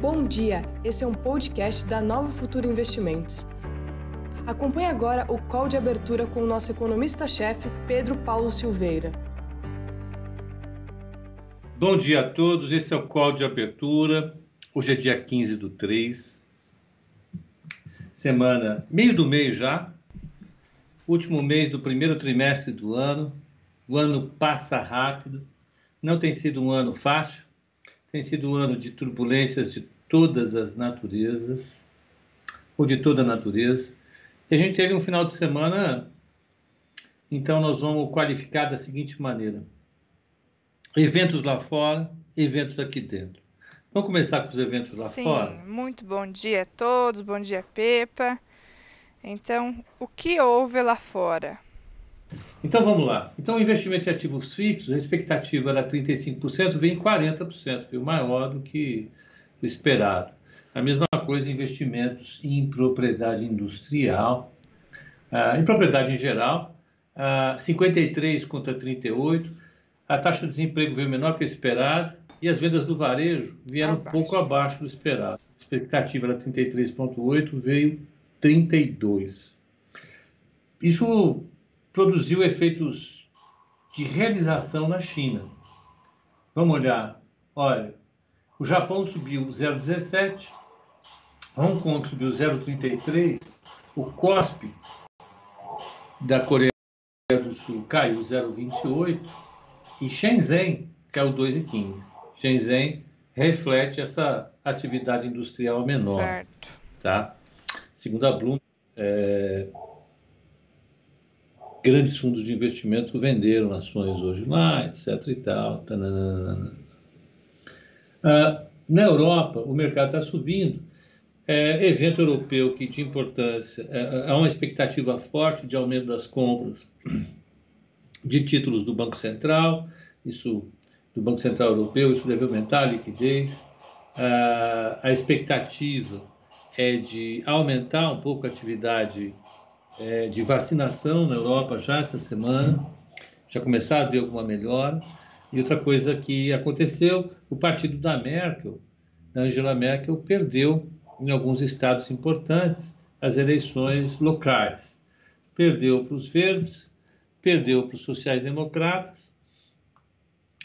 Bom dia, esse é um podcast da Nova Futura Investimentos. Acompanhe agora o call de abertura com o nosso economista-chefe, Pedro Paulo Silveira. Bom dia a todos, esse é o call de abertura. Hoje é dia 15 do 3. Semana, meio do mês já. Último mês do primeiro trimestre do ano. O ano passa rápido. Não tem sido um ano fácil. Tem sido um ano de turbulências de todas as naturezas, ou de toda a natureza. E a gente teve um final de semana, então nós vamos qualificar da seguinte maneira: eventos lá fora, eventos aqui dentro. Vamos começar com os eventos lá Sim, fora? muito bom dia a todos, bom dia Pepa. Então, o que houve lá fora? Então vamos lá. Então, o investimento em ativos fixos, a expectativa era 35%, vem em 40%, foi maior do que o esperado. A mesma coisa investimentos em propriedade industrial, ah, em propriedade em geral, ah, 53 contra 38. A taxa de desemprego veio menor que o esperado e as vendas do varejo vieram Abaixo. um pouco abaixo do esperado. A expectativa era 33,8, veio 32. Isso produziu efeitos de realização na China. Vamos olhar. Olha, o Japão subiu 0,17, Hong Kong subiu 0,33, o COSP da Coreia do Sul caiu 0,28 e Shenzhen caiu 2,15. Shenzhen reflete essa atividade industrial menor, Certo. tá? Segundo a Bloom, é, grandes fundos de investimento venderam ações hoje lá, etc e tal. Ah, na Europa, o mercado está subindo. É, evento europeu que de importância, é, há uma expectativa forte de aumento das compras de títulos do Banco Central, isso do Banco Central Europeu, isso deve aumentar a liquidez. Ah, a expectativa é de aumentar um pouco a atividade é, de vacinação na Europa já essa semana, já começar a ver alguma melhora. E outra coisa que aconteceu, o partido da Merkel, da Angela Merkel, perdeu em alguns estados importantes as eleições locais. Perdeu para os verdes, perdeu para os sociais-democratas.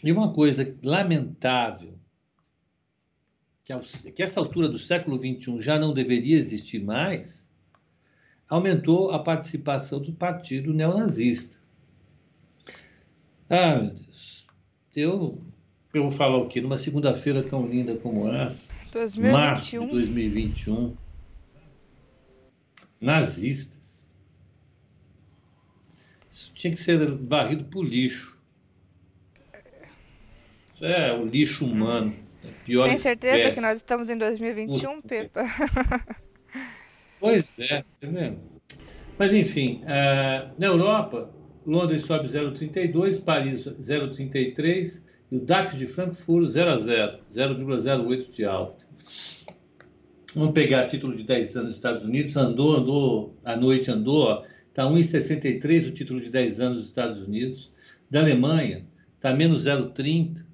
E uma coisa lamentável, que, que essa altura do século XXI já não deveria existir mais, aumentou a participação do partido neonazista. Ah, meu Deus. Eu, eu vou falar o quê? Numa segunda-feira tão linda como essa, março de 2021. 2021, nazistas. Isso tinha que ser varrido por lixo. Isso é o lixo humano. É Tem certeza espécie. que nós estamos em 2021, Ufa. Pepa? Pois é, tá vendo? Mas enfim, eh, na Europa, Londres sobe 0,32, Paris 0,33 e o DAX de Frankfurt 0 a 0, 0,08 de alta. Vamos pegar título de 10 anos dos Estados Unidos, andou, andou, à noite andou, está 1,63 o título de 10 anos dos Estados Unidos. Da Alemanha, está menos 0,30,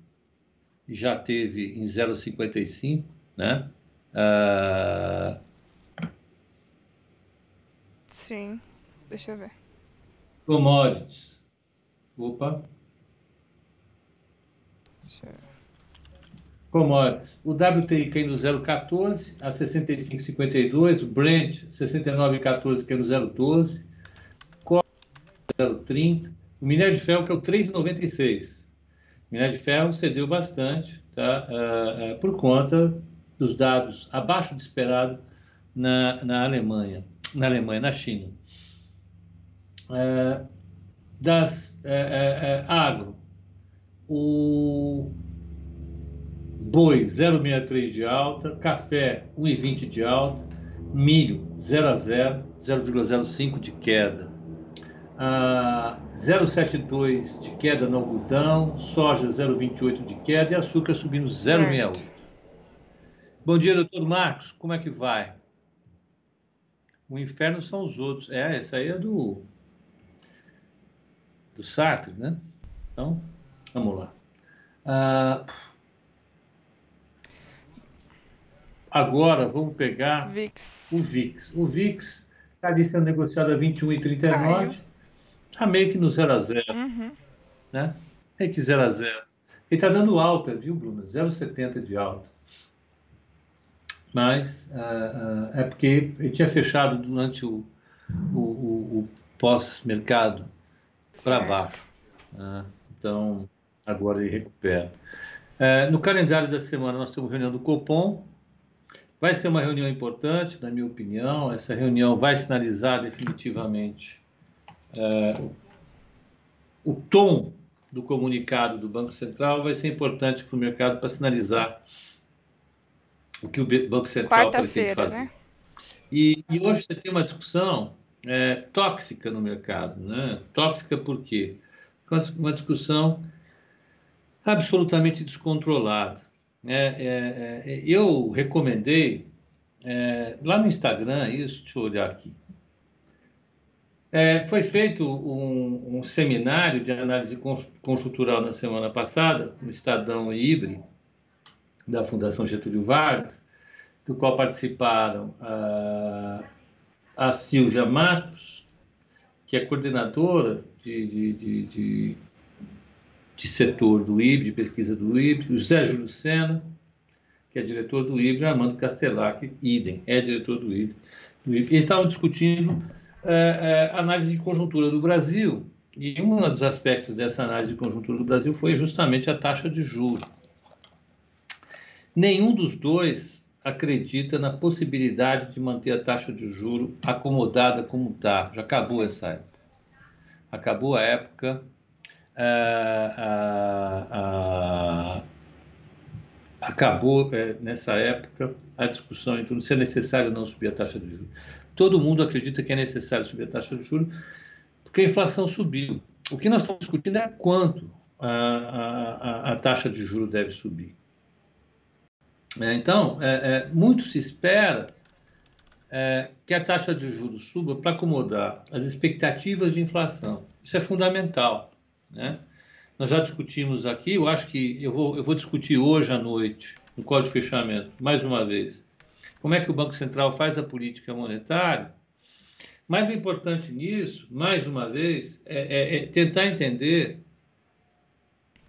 e já teve em 0,55, né? Ah, Sim. Deixa eu ver. Commodities. Opa, Deixa eu ver. commodities. O WTI caindo 0,14 a 65,52. O Brent 69,14 caindo 0,12. Cobre 0,30. O minério de ferro que é o 3,96. O minério de ferro cedeu bastante, tá? Ah, ah, por conta dos dados abaixo do esperado na, na Alemanha, na Alemanha, na China. Eh, das eh, eh, eh, agro, o boi 0,63 de alta, café 1,20 de alta, milho 0 a 0, 0,05 de queda. Ah, 0,72 de queda no algodão, soja 0,28 de queda e açúcar subindo 0,68. Bom dia, doutor Marcos, como é que vai? O inferno são os outros. É, essa aí é do, do Sartre, né? Então, vamos lá. Ah, agora vamos pegar VIX. o VIX. O VIX está ali sendo negociado a 21,39. Está meio que no 0 a 0. Uhum. Né? Meio que 0 a 0. Ele está dando alta, viu, Bruno? 0,70 de alta. Mas uh, uh, é porque ele tinha fechado durante o, o, o, o pós-mercado para baixo. Né? Então, agora ele recupera. Uh, no calendário da semana, nós temos reunião do Copom. Vai ser uma reunião importante, na minha opinião. Essa reunião vai sinalizar definitivamente o tom do comunicado do Banco Central. Vai ser importante para o mercado para sinalizar o que o Banco Central pretende fazer. Né? E, e, hoje você tem uma discussão é, tóxica no mercado. Né? Tóxica por quê? Uma discussão absolutamente descontrolada. É, é, é, eu recomendei é, lá no Instagram isso, deixa eu olhar aqui. É, foi feito um, um, seminário de análise conjuntural na semana passada, no Estadão Ibre, da Fundação Getúlio Vargas, do qual participaram a, a Silvia Matos, que é coordenadora de, de, de, de, de setor do IB, de pesquisa do IB, o José Júlio Sena, que é diretor do IB, e Armando Castellac, idem, é diretor do IB. Do IB. Eles estavam discutindo é, é, análise de conjuntura do Brasil, e um dos aspectos dessa análise de conjuntura do Brasil foi justamente a taxa de juros. Nenhum dos dois acredita na possibilidade de manter a taxa de juro acomodada como está. Já acabou essa época. Acabou a época. É, a, a, acabou é, nessa época a discussão em torno se é necessário ou não subir a taxa de juros. Todo mundo acredita que é necessário subir a taxa de juros porque a inflação subiu. O que nós estamos discutindo é quanto a, a, a taxa de juros deve subir. É, então, é, é, muito se espera é, que a taxa de juros suba para acomodar as expectativas de inflação. Isso é fundamental. Né? Nós já discutimos aqui, eu acho que eu vou, eu vou discutir hoje à noite, no código de fechamento, mais uma vez, como é que o Banco Central faz a política monetária. Mas o importante nisso, mais uma vez, é, é, é tentar entender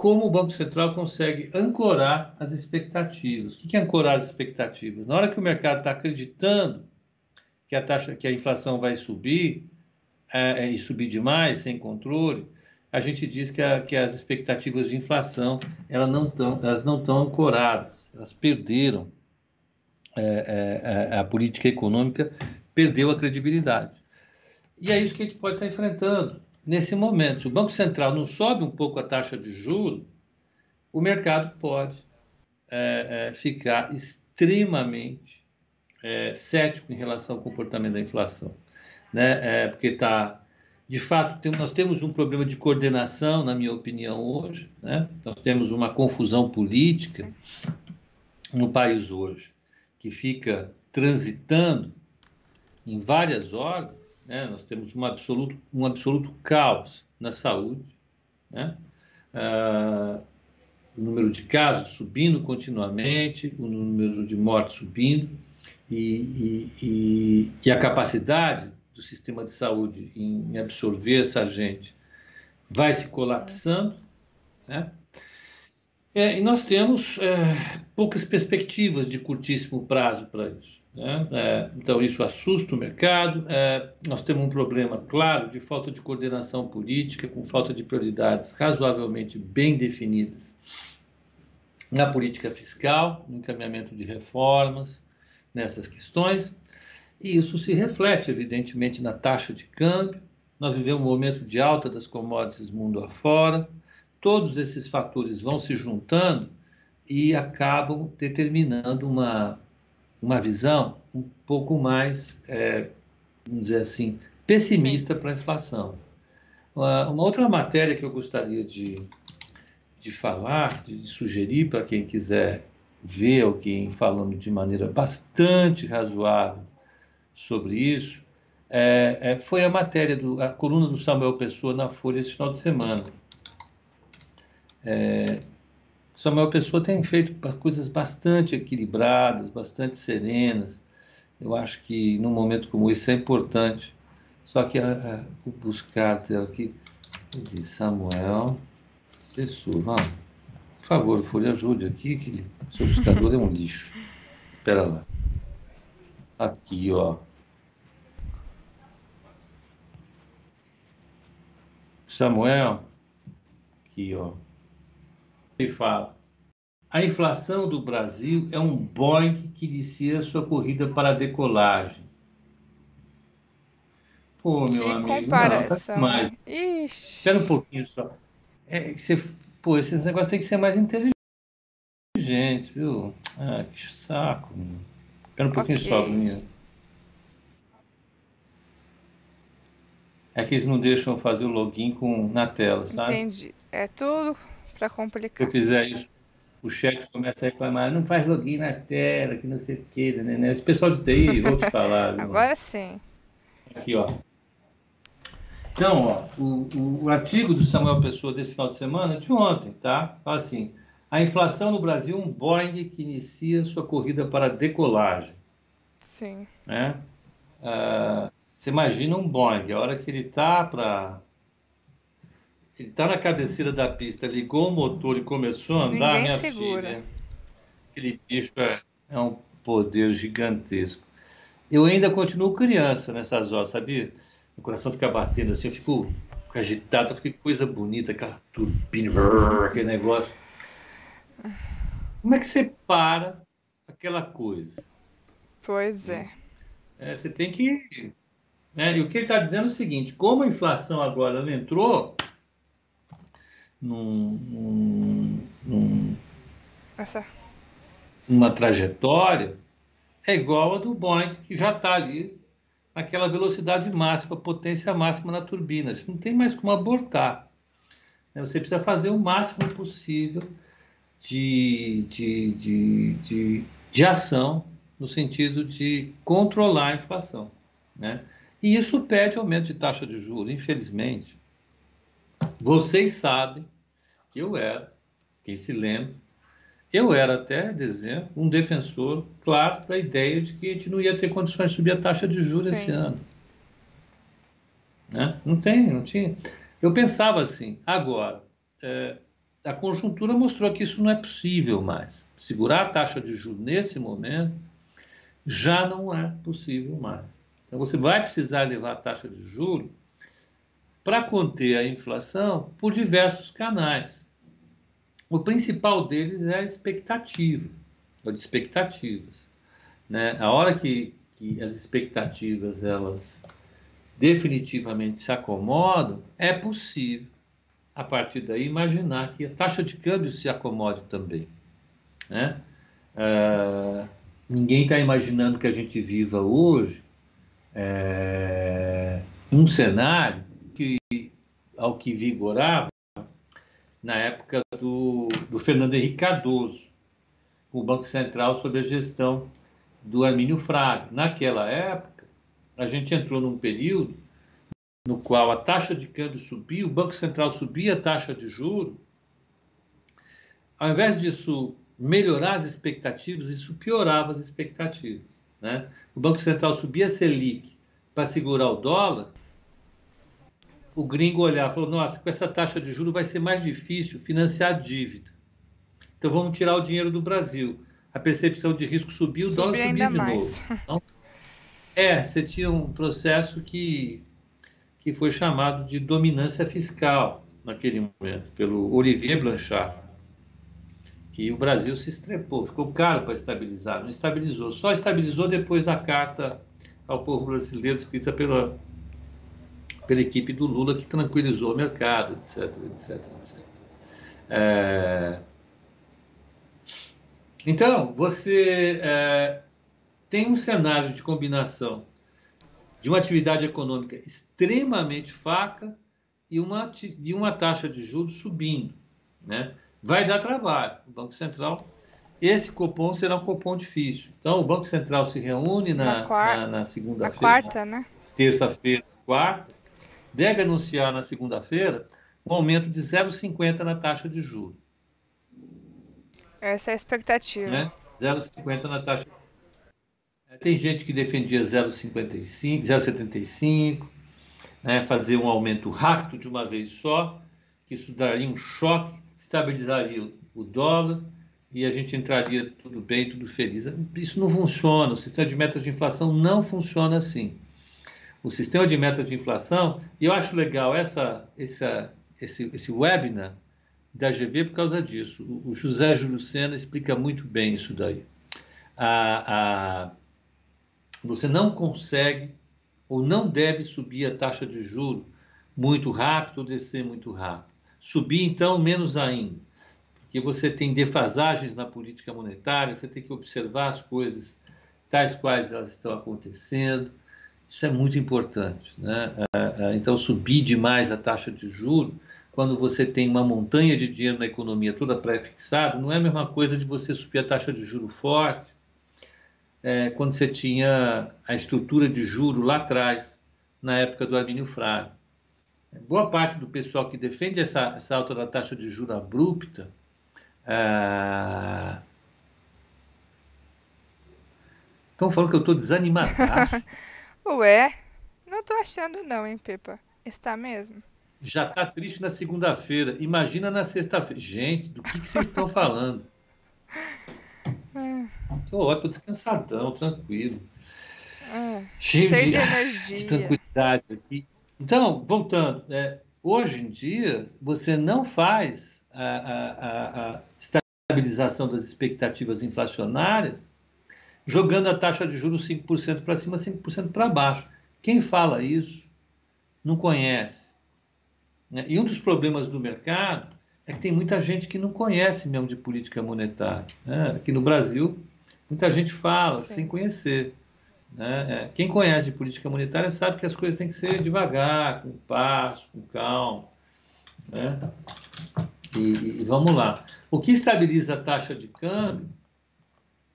como o Banco Central consegue ancorar as expectativas. O que é ancorar as expectativas? Na hora que o mercado está acreditando que a taxa, que a inflação vai subir é, é, e subir demais, sem controle, a gente diz que, a, que as expectativas de inflação elas não estão elas não estão ancoradas, elas perderam é, é, é, a política econômica perdeu a credibilidade. E é isso que a gente pode estar enfrentando nesse momento. Se o Banco Central não sobe um pouco a taxa de juros, o mercado pode é, é, ficar extremamente é, cético em relação ao comportamento da inflação. Né? É, porque está. De fato, tem, nós temos um problema de coordenação, na minha opinião, hoje. Né? Nós temos uma confusão política no país hoje, que fica transitando em várias ordens né? Nós temos um absoluto, um absoluto caos na saúde, né? Ah, o número de casos subindo continuamente, o número de mortes subindo e, e, e, e a capacidade do sistema de saúde em absorver essa gente vai se colapsando, né? É, e nós temos é, poucas perspectivas de curtíssimo prazo para isso. Né? É, então, isso assusta o mercado. É, nós temos um problema, claro, de falta de coordenação política, com falta de prioridades razoavelmente bem definidas na política fiscal, no encaminhamento de reformas nessas questões. E isso se reflete, evidentemente, na taxa de câmbio. Nós vivemos um momento de alta das commodities mundo afora. Todos esses fatores vão se juntando e acabam determinando uma uma visão um pouco mais, é, vamos dizer assim, pessimista para a inflação. Uma, uma, outra matéria que eu gostaria de, de falar, de, de sugerir para quem quiser ver alguém falando de maneira bastante razoável sobre isso, é, é, foi a matéria, do, a coluna do Samuel Pessoa na Folha esse final de semana. É, Samuel Pessoa tem feito coisas bastante equilibradas, bastante serenas. Eu acho que num momento como esse é importante. Só que a, a, o buscar aqui de Samuel Pessoa. Ah, por favor, Folha, ajude aqui, que o seu buscador é um lixo. Espera lá. Aqui, ó. Samuel, aqui, ó. Ele fala: a inflação do Brasil é um Boeing que inicia sua corrida para a decolagem. Pô, meu Que amigo, não, comparação. tá demais. Ixi. Espera um pouquinho só. É que você, pô, esses negócios tem que ser mais inteligentes, viu? Ah, que saco, meu. Espera um pouquinho Ok. só, Bruninho. É que eles não deixam fazer o login com, na tela, sabe? Entendi. É tudo Se complicar. eu fizer isso, o chat começa a reclamar, não faz login na tela, que não sei o que, né? né? Esse pessoal de TI, vou te falar. viu? Agora sim. Aqui, ó. Então, ó, o, o, o artigo do Samuel Pessoa desse final de semana, de ontem, tá? Fala assim: a inflação no Brasil, um Boeing que inicia sua corrida para decolagem, Sim. né? Ah, você imagina um Boeing, a hora que ele está para. Ele está na cabeceira da pista, ligou o motor e começou a andar, Ninguém minha segura. filha. Aquele bicho é, é um poder gigantesco. Eu ainda continuo criança nessas horas, sabia? Meu coração fica batendo assim, eu fico, fico agitado, fica coisa bonita, aquela turbina, brrr, aquele negócio. Como é que você para aquela coisa? Pois é. É, você tem que. né? E o que ele está dizendo é o seguinte: como a inflação agora ela entrou num, num- trajetória, é igual a do Boeing, que já está ali naquela velocidade máxima, potência máxima na turbina. Você não tem mais como abortar. né? Você precisa fazer o máximo possível de, de, de, de, de ação no sentido de controlar a inflação. Né? E isso pede aumento de taxa de juros, infelizmente. Vocês sabem que eu era, quem se lembra, eu era até dezembro um defensor, claro, da ideia de que a gente não ia ter condições de subir a taxa de juros Sim. esse ano. Né? Não tem, não tinha. Eu pensava assim, agora, é, a conjuntura mostrou que isso não é possível mais. Segurar a taxa de juros nesse momento já não é possível mais. Então você vai precisar levar a taxa de juros para conter a inflação por diversos canais. O principal deles é a expectativa, ou de expectativas. Né? A hora que, que as expectativas elas definitivamente se acomodam, é possível, a partir daí, imaginar que a taxa de câmbio se acomode também. Né? Ah, ninguém está imaginando que a gente viva hoje é, um cenário ao que vigorava na época do, do Fernando Henrique Cardoso, com o Banco Central sob a gestão do Armínio Fraga. Naquela época, a gente entrou num período no qual a taxa de câmbio subia, o Banco Central subia a taxa de juro. Ao invés disso melhorar as expectativas, isso piorava as expectativas. Né? O Banco Central subia a Selic para segurar o dólar, o gringo olhar e falou: nossa, com essa taxa de juros vai ser mais difícil financiar dívida. Então vamos tirar o dinheiro do Brasil. A percepção de risco subiu, o dólar subia ainda de mais. novo. Então, é, você tinha um processo que, que foi chamado de dominância fiscal naquele momento, pelo Olivier Blanchard. E o Brasil se estrepou, ficou caro para estabilizar, não estabilizou. Só estabilizou depois da carta ao povo brasileiro escrita pela, pela equipe do Lula, que tranquilizou o mercado, etc, etc, etc. É... Então, você é, tem um cenário de combinação de uma atividade econômica extremamente fraca e uma, e uma taxa de juros subindo. Né? Vai dar trabalho. O Banco Central, esse cupom será um cupom difícil. Então, o Banco Central se reúne na, Na na, na Na segunda-feira, quarta, né? terça-feira, quarta, deve anunciar na segunda-feira um aumento de 0,50 na taxa de juros. Essa é a expectativa. Né? 0,50 na taxa. Tem gente que defendia 0,55, 0,75, né? fazer um aumento rápido de uma vez só, que isso daria um choque, estabilizaria o dólar e a gente entraria tudo bem, tudo feliz. Isso não funciona. O sistema de metas de inflação não funciona assim. O sistema de metas de inflação, e eu acho legal essa, essa, esse, esse webinar da GV por causa disso. O, José Júlio Sena explica muito bem isso daí. A, a, você não consegue ou não deve subir a taxa de juro muito rápido ou descer muito rápido. Subir, então, menos ainda que você tem defasagens na política monetária, você tem que observar as coisas tais quais elas estão acontecendo. Isso é muito importante. Né? É, é, então, subir demais a taxa de juros, quando você tem uma montanha de dinheiro na economia toda pré-fixada, não é a mesma coisa de você subir a taxa de juro forte é, quando você tinha a estrutura de juro lá atrás, na época do Armínio Fraga. Boa parte do pessoal que defende essa, essa alta da taxa de juro abrupta Estão ah, falando que eu estou desanimado. Ué, não estou achando não, hein, Pepa? Está mesmo? Já está triste na segunda-feira. Imagina na sexta-feira. Gente, do que, que vocês estão falando? Estou é. descansadão, tranquilo. É, cheio, de, de, energia. de tranquilidade aqui. Então, voltando, é, hoje em dia você não faz a, a, a estabilização das expectativas inflacionárias, jogando a taxa de juros 5% para cima, 5% para baixo. Quem fala isso não conhece. Né? E um dos problemas do mercado é que tem muita gente que não conhece mesmo de política monetária. Né? Aqui no Brasil, muita gente fala Sim. sem conhecer. Né? É, quem conhece de política monetária sabe que as coisas têm que ser devagar, com passo, com calma. Né? E, e, vamos lá. O que estabiliza a taxa de câmbio,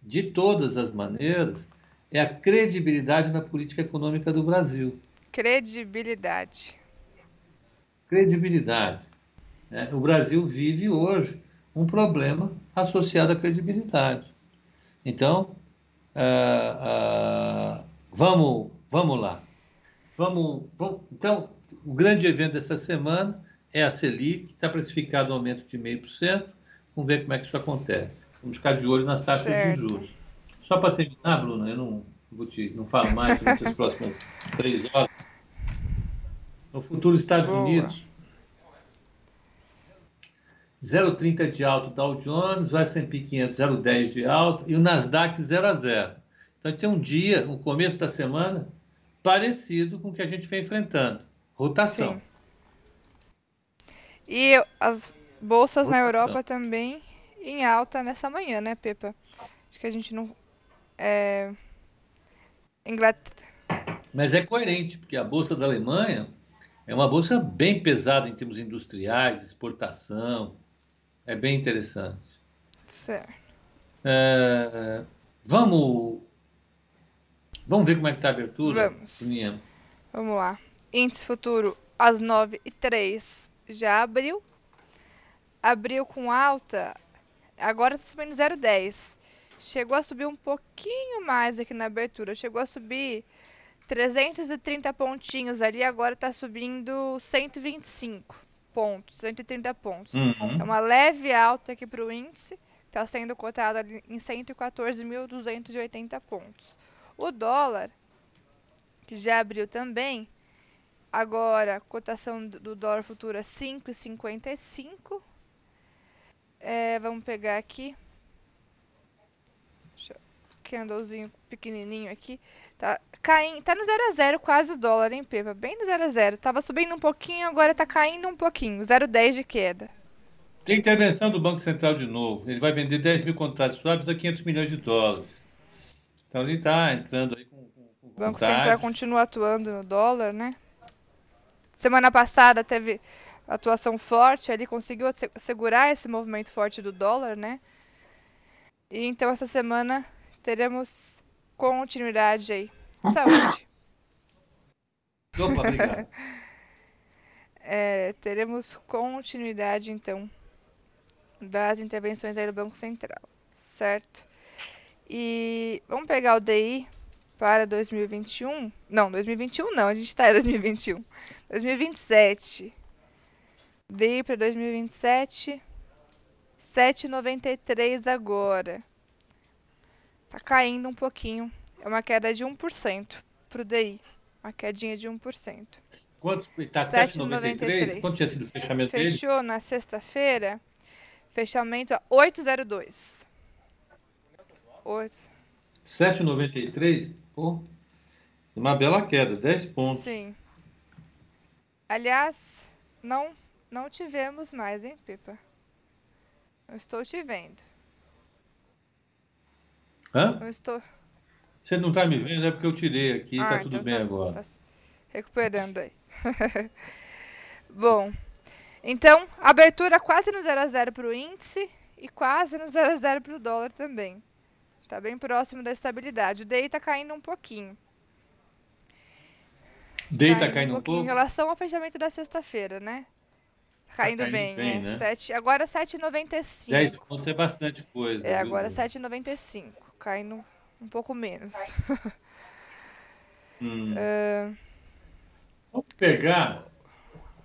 de todas as maneiras, é a credibilidade na política econômica do Brasil. Credibilidade. Credibilidade. É, o Brasil vive hoje um problema associado à credibilidade. Então, uh, uh, vamos, vamos lá. Vamos, vamos, então, o grande evento dessa semana é a Selic, que está precificado um aumento de 0,5%. Vamos ver como é que isso acontece. Vamos ficar de olho nas taxas certo. de juros. Só para terminar, Bruna, eu não, vou te, não falo mais durante as próximas três horas. No futuro Estados Boa. Unidos, 0,30 de alto Dow Jones, o S&P 500 0,10 de alto e o Nasdaq 0 a 0. Então tem um dia, no começo da semana, parecido com o que a gente vem enfrentando. Rotação. Sim. E as bolsas na Europa também em alta nessa manhã, né, Pepa? Acho que a gente não. É... Inglaterra. Mas é coerente, porque a bolsa da Alemanha é uma bolsa bem pesada em termos industriais, exportação. É bem interessante. Certo. É... Vamos. Vamos ver como é que está a abertura? Vamos. Vamos lá. Índice futuro às 9 e 3 já abriu. Abriu com alta. Agora está subindo 0,10. Chegou a subir um pouquinho mais aqui na abertura. Chegou a subir 330 pontinhos ali. Agora está subindo 125 pontos. 130 pontos. Uhum. É uma leve alta aqui para o índice. Está sendo cotado em 114.280 pontos. O dólar, que já abriu também, Agora, cotação do dólar futuro é 5,55. É, vamos pegar aqui. Candlezinho pequenininho aqui. Tá caindo, tá no 0 a 0 quase o dólar, hein, Pepa? Bem no 0 a 0. Tava subindo um pouquinho, agora tá caindo um pouquinho. 0,10 de queda. Tem intervenção do Banco Central de novo. Ele vai vender 10 mil contratos swaps a 500 milhões de dólares. Então ele está entrando aí com, com, com O Banco Central continua atuando no dólar, né? Semana passada teve atuação forte, ele conseguiu segurar esse movimento forte do dólar, né? E então essa semana teremos continuidade aí. Saúde. Opa, obrigado. é, teremos continuidade então das intervenções aí do Banco Central, certo? E vamos pegar o DI para 2021. Não, 2021 não, a gente está em 2021. 2027. DI para 2027. 7,93 agora. Tá caindo um pouquinho. É uma queda de 1% pro DI. Uma quedinha de 1%. Quanto? Tá 7,93? Quanto tinha sido o fechamento Fechou dele? Fechou na sexta-feira. Fechamento a 8,02. 8. 7,93? Pô, uma bela queda, 10 pontos. Sim. Aliás, não, não tivemos mais, hein, Pipa? Eu estou te vendo. Hã? Eu estou. Você não está me vendo, é porque eu tirei aqui, ah, tá tudo então bem tá, agora. Tá recuperando aí. Bom, então, abertura quase no 0 a 0 para o índice e quase no 0 a 0 para o dólar também. Está bem próximo da estabilidade. O DI está caindo um pouquinho. DI está caindo, caindo, um, pouco? em relação ao fechamento da sexta-feira, né? Caindo, tá caindo bem, bem é. né? 7, agora 7,95. 10 pontos é bastante coisa. É, viu? agora 7,95. Caindo um pouco menos. Hum. Uh... Vamos pegar.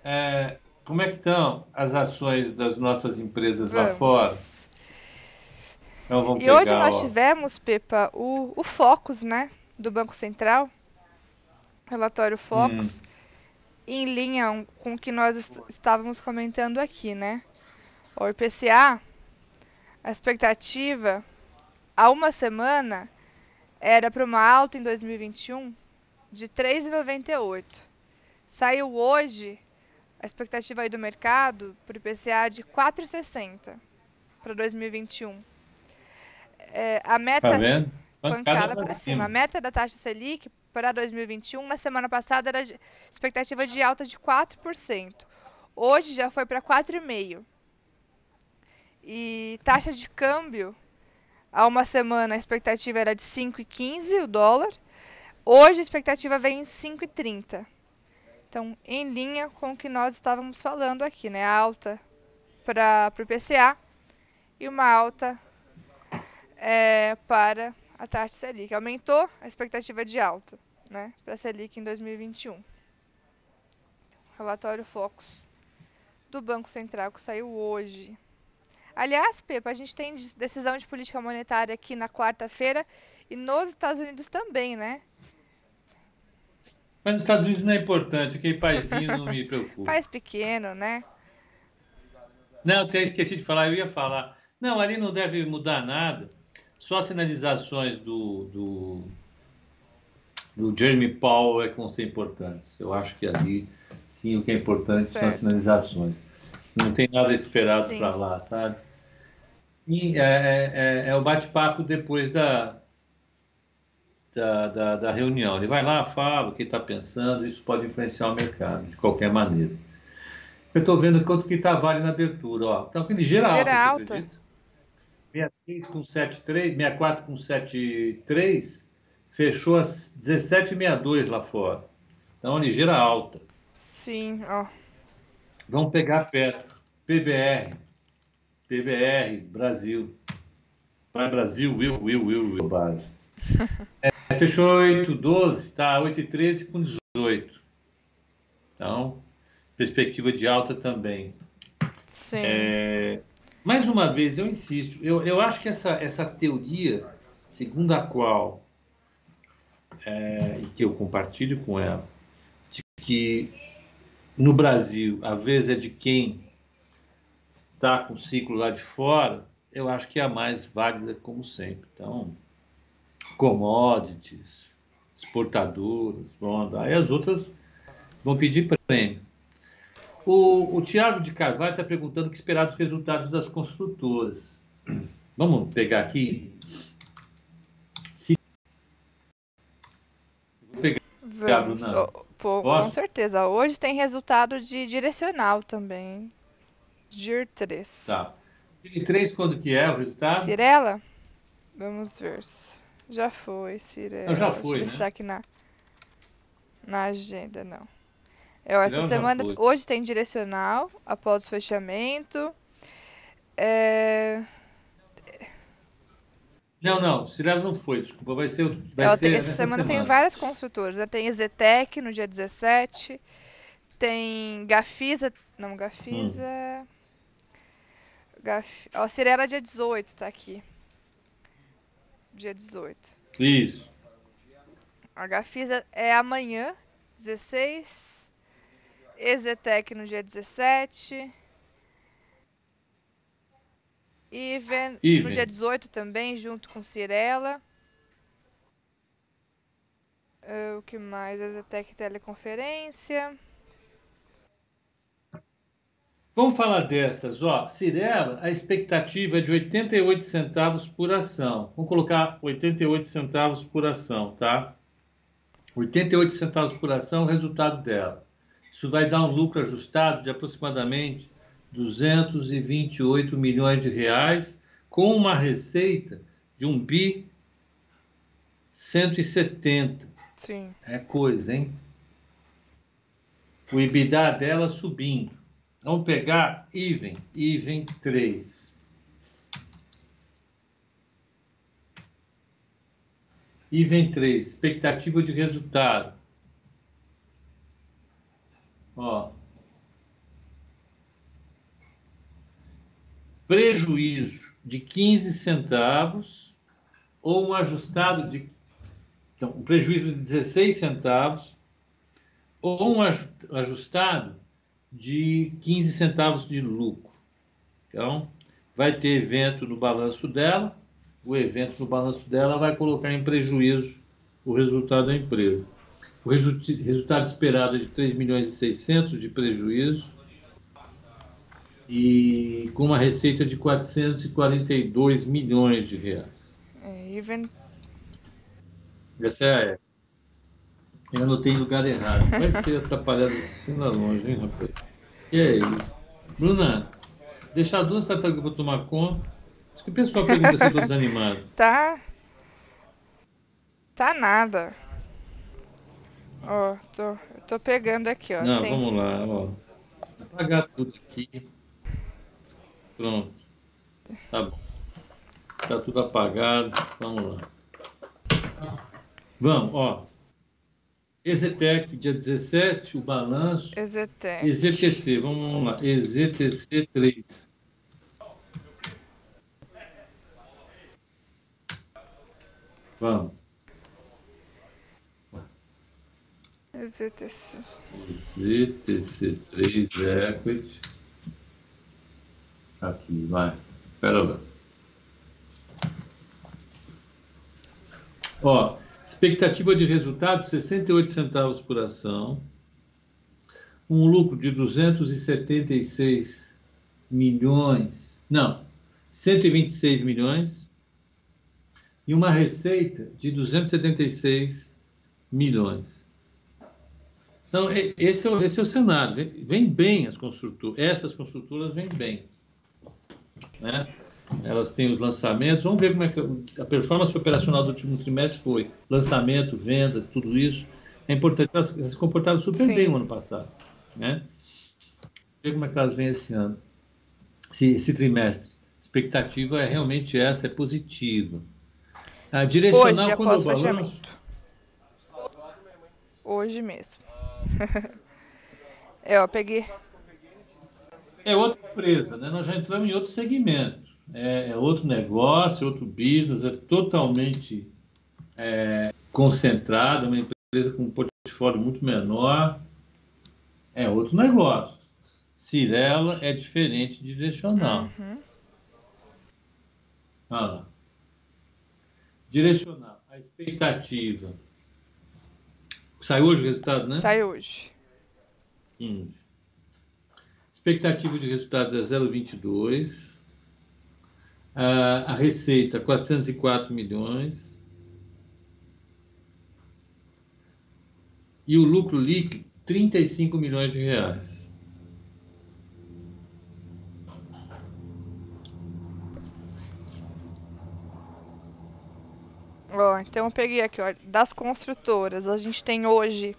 É, como é que estão as ações das nossas empresas vamos. lá fora? Então, vamos e pegar, hoje nós ó. tivemos, Pepa, o, o Focus, né? Do Banco Central. Relatório Focus. Hum. Em linha com o que nós est estávamos comentando aqui, né? O IPCA, a expectativa há uma semana era para uma alta em 2021 de 3,98. Saiu hoje a expectativa aí do mercado para o IPCA de 4,60 para 2021. É, a meta Tá vendo? pancada para cima. A meta da taxa Selic para 2021 na semana passada era de expectativa de alta de 4%. Hoje já foi para 4,5%. E taxa de câmbio há uma semana a expectativa era de 5,15 o dólar. Hoje a expectativa vem em 5,30. Então, em linha com o que nós estávamos falando aqui, né? Alta para o IPCA e uma alta é, para a taxa Selic. Aumentou a expectativa de alta né, para a Selic em 2021. Relatório Focus do Banco Central que saiu hoje. Aliás, Pepa, a gente tem decisão de política monetária aqui na quarta-feira e nos Estados Unidos também, né? Mas nos Estados Unidos não é importante, aquele paizinho não me preocupa. País pequeno, né? Não, até esqueci de falar, eu ia falar. Não, ali não deve mudar nada. Só sinalizações do, do, do Jeremy Powell é que vão ser importantes. Eu acho que ali, sim, o que é importante Certo. são as sinalizações. Não tem nada esperado para lá, sabe? E é, é, é o bate-papo depois da, da, da, da reunião. Ele vai lá, fala o que está pensando, isso pode influenciar o mercado, de qualquer maneira. Eu estou vendo quanto que está vale na abertura. Ó. Então, aquele geral Gera alta, alta. você acredita? 63 com 7,3, 64 com 7,3, fechou a 17,62 lá fora. Então, ligeira alta. Sim, ó. Vamos pegar perto. PBR. PBR, Brasil. Vai Brasil, Will, Will, Will, Will. É, fechou 8,12, tá 8,13 com 18. Então, perspectiva de alta também. Sim. É, mais uma vez, eu insisto, eu, eu acho que essa, essa teoria, segundo a qual, é, e que eu compartilho com ela, de que no Brasil a vez é de quem está com o ciclo lá de fora, eu acho que é a mais válida, como sempre. Então, commodities, exportadoras, vão andar, e as outras vão pedir prêmio. O, o Tiago de Carvalho está perguntando o que esperar dos resultados das construtoras. Vamos pegar aqui. Se... Vou pegar. Vamos. Ó, pô, com certeza. Hoje tem resultado de direcional também. DIR 3. Tá. E três, quando que é o resultado? Cirela? Vamos ver. Já foi, Cirela. Ah, já Deixa foi, ver né? se tá aqui na, na agenda, não. Ó, essa já semana, hoje tem direcional, após o fechamento. É... Não, não, Cirela não foi, desculpa, vai ser, vai Ela ser essa nessa semana, tem semana. várias construtoras. Já tem Zetec no dia 17. Tem Gafisa. Não, Gafisa. Hum. Gaf... Ó, Cirela dia 18, tá aqui. Dia 18. Isso. A Gafisa é amanhã, 16. Exetec no dia 17. Iven no Iven. dia 18 também, junto com Cirela. Ah, o que mais? Exetec teleconferência. Vamos falar dessas, ó. Cirela, a expectativa é de 88 centavos por ação. Vamos colocar 88 centavos por ação, tá? 88 centavos por ação, o resultado dela. Isso vai dar um lucro ajustado de aproximadamente 228 milhões de reais, com uma receita de um bi 170. Sim. É coisa, hein? O EBITDA dela subindo. Vamos pegar Even, Even 3. Even 3, expectativa de resultado. Ó. Prejuízo de 15 centavos ou um ajustado de então, um prejuízo de 16 centavos ou um aju- ajustado de 15 centavos de lucro. Então, vai ter evento no balanço dela, o evento no balanço dela vai colocar em prejuízo o resultado da empresa. O resu- resultado esperado é de 3 milhões e 600 de prejuízo e com uma receita de 442 milhões de reais. É, Even Essa é. Eu anotei em lugar errado. Vai ser atrapalhado assim lá longe, hein, rapaz? Que é isso? Bruna, deixar duas tartarugas para tomar conta. Acho que o pessoal pergunta se eu estou desanimado. Tá. Tá nada. Ó, tô, tô pegando aqui, ó. Não, Tem- vamos lá, ó. Apagar tudo aqui. Pronto. Tá bom. Tá tudo apagado. Vamos lá. Vamos, ó. Exetec, dia 17, o balanço. Exetec. EZTC, vamos lá. EZTC 3. Vamos. EZTC. EZTC 3 Equity. Aqui, vai. Pera lá. Ó, expectativa de resultado 68 centavos por ação. Um lucro de 276 milhões. Não, 126 milhões. E uma receita de 276 milhões. Então, esse é, o- esse é o cenário. Vem, vem bem as construtoras. Essas construtoras vêm bem. Né? Elas têm os lançamentos. Vamos ver como é que a performance operacional do último trimestre foi. Lançamento, venda, tudo isso. É importante. Elas, elas se comportaram super Sim. bem o ano passado. Né? Ver como é que elas vêm esse ano. Esse, esse trimestre. A expectativa é realmente essa, é positiva. A direcional, Hoje, quando o balanço. Hoje mesmo. é, ó, peguei. É outra empresa, né? Nós já entramos em outro segmento. É, é outro negócio, outro business, é totalmente é, concentrado, é uma empresa com um portfólio muito menor. É outro negócio. Cirela é diferente de direcional. Uhum. Lá. Direcional, a expectativa. Saiu hoje o resultado, né? Sai hoje. 15. Expectativa de resultado é 0,22. A, a receita, 404 milhões. E o lucro líquido, 35 milhões de reais. Ó, então eu peguei aqui, ó, das construtoras. A gente tem hoje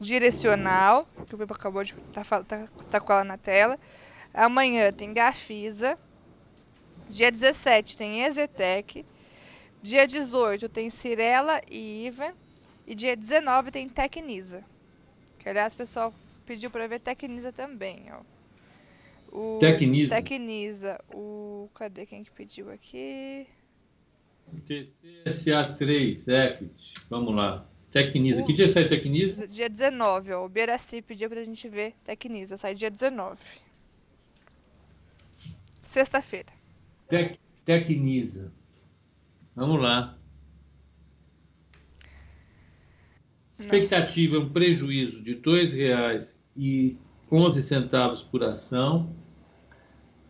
Direcional, que o Pepe acabou de tá, tá, tá com ela na tela. Amanhã tem Gafisa. Dia 17 tem Ezetec. Dia 18 tem Cirela e Ivan. E dia 19 tem Tecnisa. Que aliás o pessoal pediu para ver Tecnisa também, ó. O Tecnisa. Tecnisa. O cadê quem que pediu aqui? TCSA3 Equity. Vamos lá. Tecnisa. Que dia sai Tecnisa? Dia 19, ó. O Beraci pediu pra gente ver Tecnisa. Sai dia 19. Sexta-feira. Tec, Tecnisa. Vamos lá. Expectativa é um prejuízo de R$ 2,11 por ação.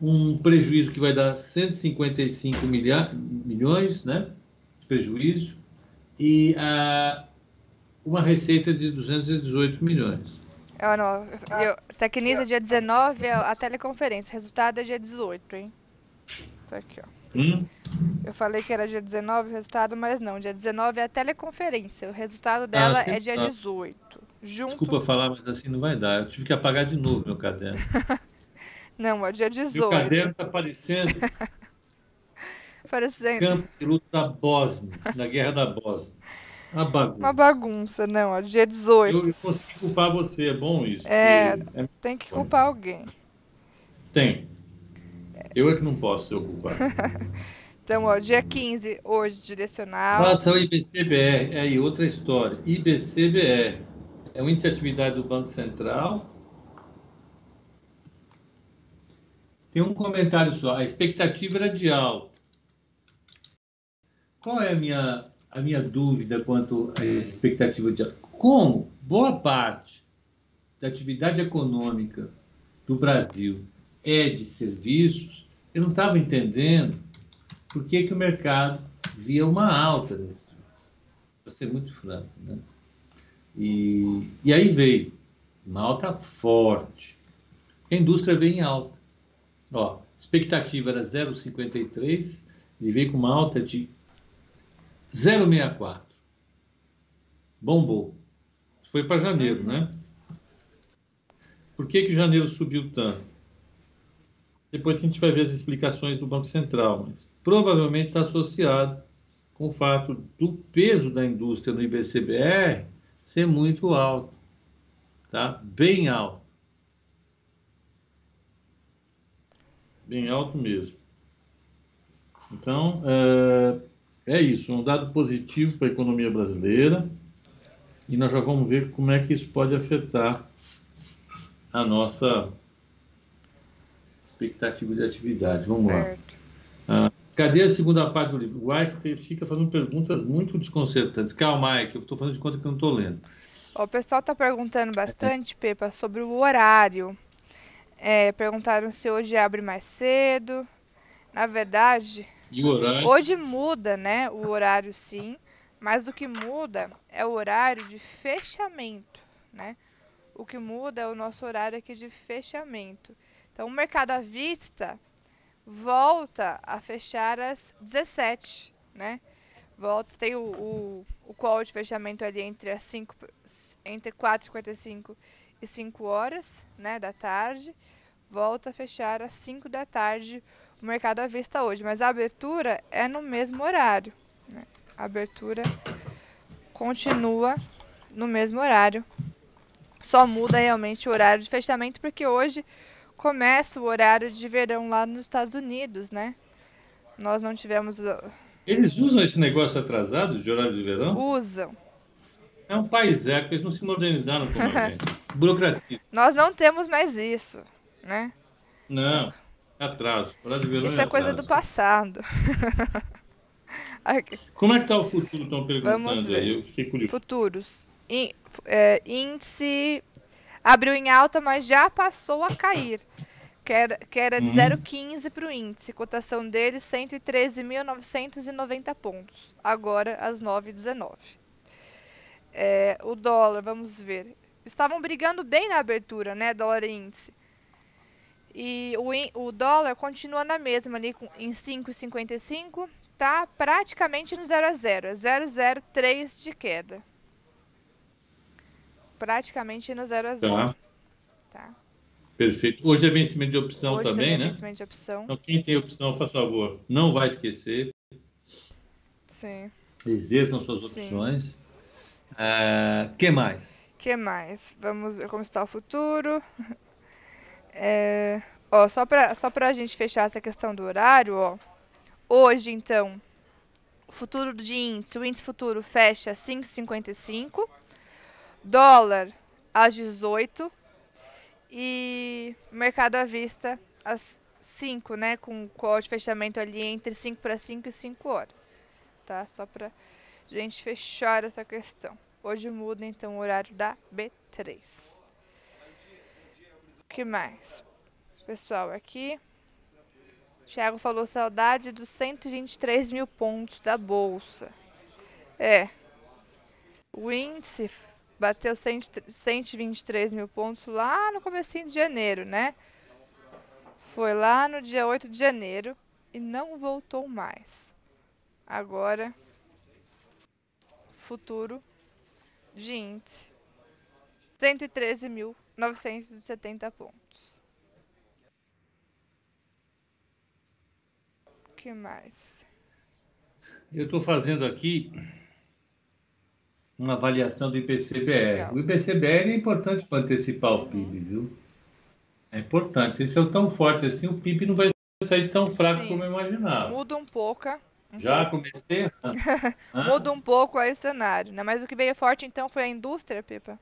Um prejuízo que vai dar 155 milha, milhões, né? De prejuízo. E a, uma receita de 218 milhões. Eu não, eu, Tecnisa dia 19 é a teleconferência. O resultado é dia 18, hein? Tá aqui, ó. Hum? Eu falei que era dia 19 o resultado, mas não. Dia 19 é a teleconferência. O resultado dela sim, é dia tá. 18. Junto... Desculpa falar, mas assim não vai dar. Eu tive que apagar de novo meu caderno. Não, é dia Meu 18. caderno está parecendo Parecendo campo de luta da Bósnia, na Guerra da Bósnia. Uma bagunça. uma bagunça, não. É dia 18. Eu consegui culpar você, é bom isso. É. é- Tem que culpar alguém. Tem. Eu é que não posso ser o culpado. Então, ó, dia 15, hoje, direcional. Faça o IBCBR. É aí, outra história. IBCBR. É o índice de atividade do Banco Central. Tem um comentário só. A expectativa era de alta. Qual é a minha, a minha dúvida quanto à expectativa de alta? Como boa parte da atividade econômica do Brasil é de serviços, eu não estava entendendo por que, que o mercado via uma alta nesse para ser muito franco. Né? E, e aí veio uma alta forte. A indústria veio em alta. Ó, expectativa era 0,53 e veio com uma alta de 0,64. Bombou. Foi para janeiro, né? Por que, que janeiro subiu tanto? Depois a gente vai ver as explicações do Banco Central, mas provavelmente está associado com o fato do peso da indústria no IBCBR ser muito alto, tá? Bem alto. Bem alto mesmo. Então, é, é isso, um dado positivo para a economia brasileira e nós já vamos ver como é que isso pode afetar a nossa expectativa de atividade. Vamos lá. Certo. Cadê a segunda parte do livro? O Ike fica fazendo perguntas muito desconcertantes. Calma, Ike, eu estou fazendo de conta que eu não estou lendo. O pessoal tá perguntando bastante, Pepa, sobre o horário. É, perguntaram se hoje abre mais cedo. Na verdade, hoje muda, né? O horário sim, mas o que muda é o horário de fechamento, né? O que muda é o nosso horário aqui de fechamento. Então, o mercado à vista volta a fechar às 17, né? Volta, tem o, o, o call de fechamento ali entre as 5, entre 4h55 e 5 horas, né, da tarde. Volta a fechar às 5 da tarde o mercado à vista hoje, mas a abertura é no mesmo horário. né? A abertura continua no mesmo horário. Só muda realmente o horário de fechamento, porque hoje começa o horário de verão lá nos Estados Unidos, né? Nós não tivemos. Eles usam esse negócio atrasado de horário de verão? Usam. É um país eco, eles não se modernizaram como a gente. Burocracia. Nós não temos mais isso, né? Não, atraso. Horário de verão Isso é coisa do passado. Como é que está o futuro? Estão perguntando Vamos ver. aí. Eu fiquei curioso. Futuros. É, índice abriu em alta, mas já passou a cair. Que era, que era de Uhum. 0,15 para o índice. Cotação dele, 113.990 pontos. Agora, às 9h19. É, o dólar, vamos ver. Estavam brigando bem na abertura, né? Dólar e índice. E o, o dólar continua na mesma ali com, em 5,55. Tá praticamente no 0 a 0. É 0,03 de queda. Praticamente no 0 a 0. Tá. Tá. Perfeito. Hoje é vencimento de opção Hoje também, é né? vencimento de opção. Então, quem tem opção, faz favor, não vai esquecer. Sim. Exerçam suas opções. O que mais? que mais? Vamos ver como está o futuro. É, ó, só pra, só pra gente fechar essa questão do horário, ó. Hoje, então, o futuro de índice, o índice futuro fecha 5,55. Dólar às 18. E mercado à vista às 5, né? Com código de fechamento ali entre 5 para 5 e 5 horas. Tá? Só pra gente fechar essa questão. Hoje muda então o horário da B3. O que mais? Pessoal, aqui. Thiago falou saudade dos 123 mil pontos da bolsa. É. O índice bateu 123 mil pontos lá no comecinho de janeiro, né? Foi lá no dia 8 de janeiro e não voltou mais. Agora, futuro de índice. 113.970 pontos. O que mais? Eu estou fazendo aqui uma avaliação do IPCBR. O IPCBR é importante para antecipar o PIB, viu? É importante. Se eles são tão fortes assim, o PIB não vai sair tão fraco Sim. como eu imaginava. Muda um pouco. Já pouco. comecei? Muda um pouco aí o cenário, né? Mas o que veio forte então foi a indústria, Pipa?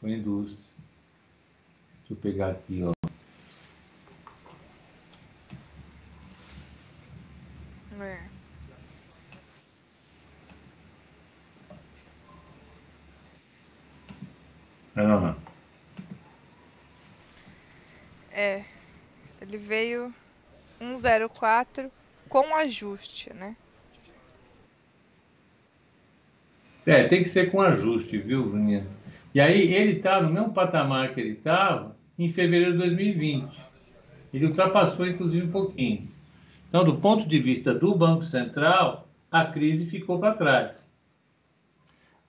Foi indústria. Deixa eu pegar aqui, ó. É. Não. É. Ele veio 104 com ajuste, né? É, tem que ser com ajuste, viu, Bruninha? E aí ele está no mesmo patamar que ele estava em fevereiro de 2020. Ele ultrapassou, inclusive, um pouquinho. Então, do ponto de vista do Banco Central, a crise ficou para trás.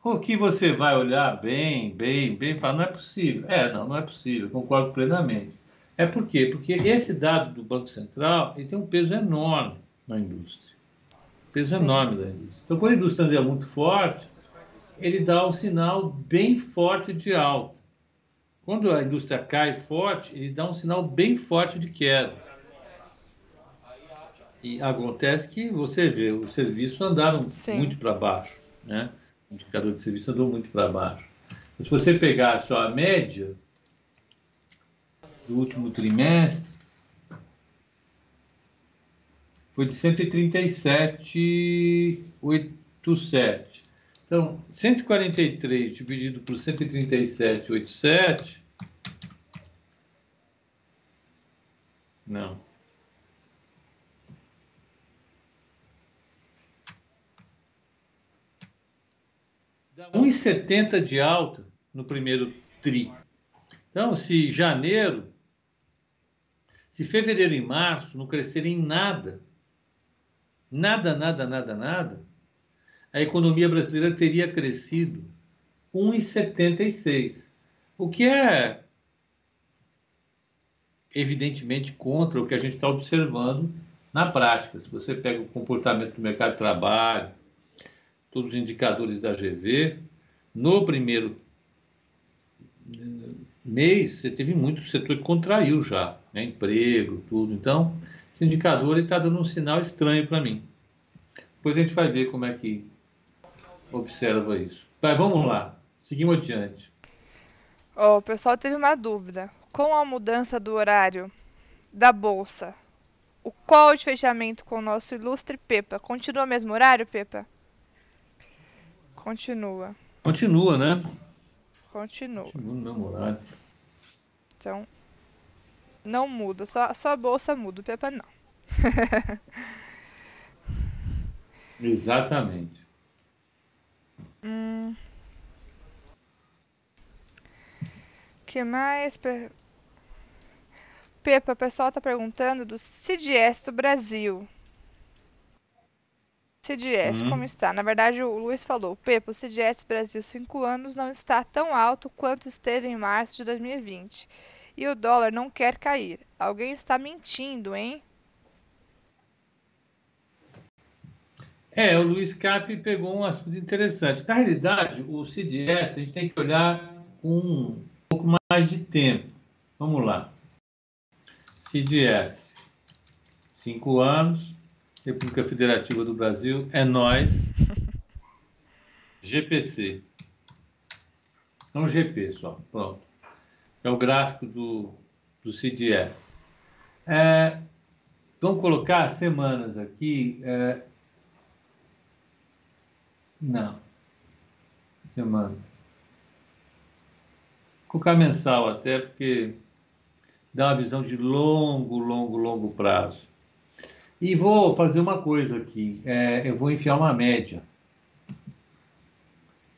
O que você vai olhar bem, bem, bem, falar, não é possível. É, não, não é possível, concordo plenamente. É por quê? Porque esse dado do Banco Central ele tem um peso enorme na indústria. Peso Sim. enorme da indústria. Então, quando a indústria anda muito forte, ele dá um sinal bem forte de alta. Quando a indústria cai forte, ele dá um sinal bem forte de queda. E acontece que você vê, os serviços andaram Sim. muito para baixo, né? O indicador de serviço andou muito para baixo. Se você pegar só a média do último trimestre, foi de 137,87. Então, 143 dividido por 137,87. Não. Dá 1,70 de alta no primeiro tri. Então, se janeiro, se fevereiro e março não crescerem nada, nada, nada, nada, nada, a economia brasileira teria crescido 1,76, o que é evidentemente contra o que a gente está observando na prática. Se você pega o comportamento do mercado de trabalho, todos os indicadores da GV, no primeiro eh, mês você teve muito setor que contraiu já, né? emprego, tudo. Então, esse indicador está dando um sinal estranho para mim. Depois a gente vai ver como é que observa isso. Vai, vamos lá. Seguimos adiante. Ó, o pessoal teve uma dúvida. Com a mudança do horário da bolsa, o call de fechamento com o nosso ilustre Pepa continua o mesmo horário, Pepa? Continua. Continua, né? Continua. Continua no mesmo horário. Então, não muda. Só, só a bolsa muda, o Pepa não. Exatamente. Hum. que mais? Pe- Pepa, o pessoal tá perguntando do CDS do Brasil. CDS, uhum. como está? Na verdade, o Luiz falou, Pepo, o CDS Brasil 5 anos não está tão alto quanto esteve em março de 2020. E o dólar não quer cair. Alguém está mentindo, hein? É, o Luiz Cap pegou um assunto interessante. Na realidade, o CDS a gente tem que olhar com um pouco mais de tempo. Vamos lá. CDS, cinco anos, República Federativa do Brasil, é nós. GPC. Não GP só, pronto. É o gráfico do, do CDS. É, vamos colocar semanas aqui. É, não. Semana. Colocar mensal até, porque dá uma visão de longo, longo, longo prazo. E vou fazer uma coisa aqui. É, eu vou enfiar uma média.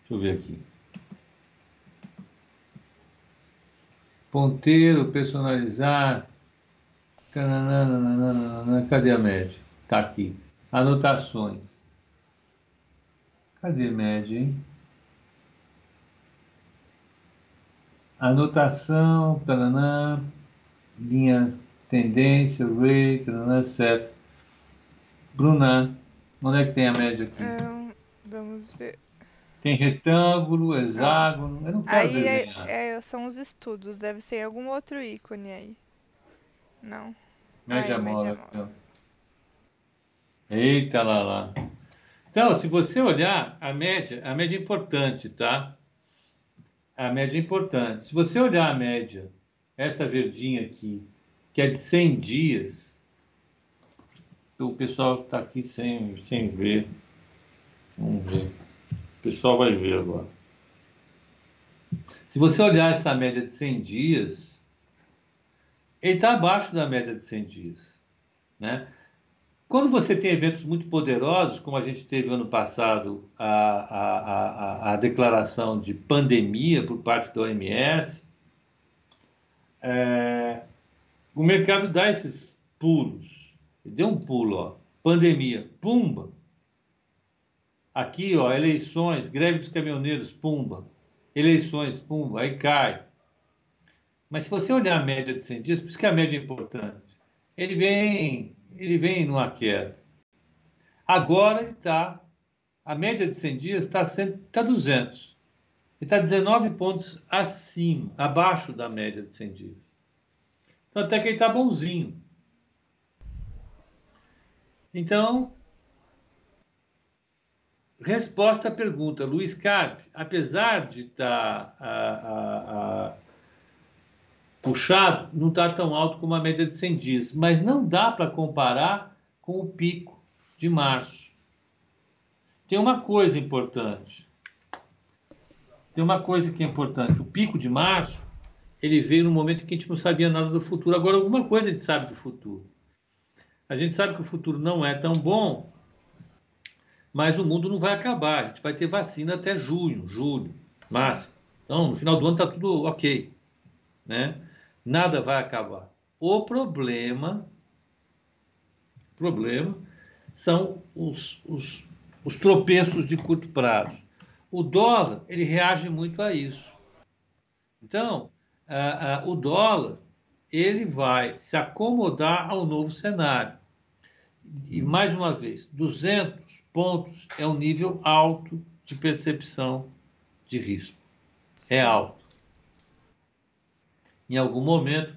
Deixa eu ver aqui. Ponteiro, personalizar. Cadê a média? Está aqui. Anotações. Cadê média, hein? Anotação, taranã, linha tendência, rate, taranã, certo. Bruna, onde é que tem a média aqui? Um, vamos ver. Tem retângulo, hexágono, eu não quero aí é, desenhar. É, é, são os estudos, deve ser algum outro ícone aí. Não. Média móvel. Então. Eita lá lá. Então, se você olhar a média, a média é importante, tá? A média é importante. Se você olhar a média, essa verdinha aqui, que é de 100 dias, o pessoal está aqui sem, sem ver. Vamos ver. Pessoal vai ver agora. Se você olhar essa média de 100 dias, ele está abaixo da média de 100 dias. Né? Quando você tem eventos muito poderosos, como a gente teve ano passado a, a, a, a declaração de pandemia por parte da OMS, é, o mercado dá esses pulos. Deu um pulo, ó, pandemia, pumba. Aqui, ó, eleições, greve dos caminhoneiros, pumba. Eleições, pumba, aí cai. Mas se você olhar a média de 100 dias, por isso que a média é importante, ele vem ele vem numa queda. Agora está, a média de 100 dias está tá 200. Ele está 19 pontos acima, abaixo da média de 100 dias. Então até que ele está bonzinho. Então, resposta à pergunta, Luiz Carpe, apesar de estar tá, puxado não está tão alto como a média de 100 dias, mas não dá para comparar com o pico de março. Tem uma coisa importante. Tem uma coisa que é importante. O pico de março, ele veio no momento em que a gente não sabia nada do futuro. Agora, alguma coisa a gente sabe do futuro. A gente sabe que o futuro não é tão bom, mas o mundo não vai acabar. A gente vai ter vacina até junho, julho, máximo. Então, no final do ano está tudo ok. Né? nada vai acabar. O problema, problema são os, os, os tropeços de curto prazo. O dólar, ele reage muito a isso. Então, a, a, o dólar, ele vai se acomodar ao novo cenário. E, mais uma vez, 200 pontos é um nível alto de percepção de risco. É alto em algum momento,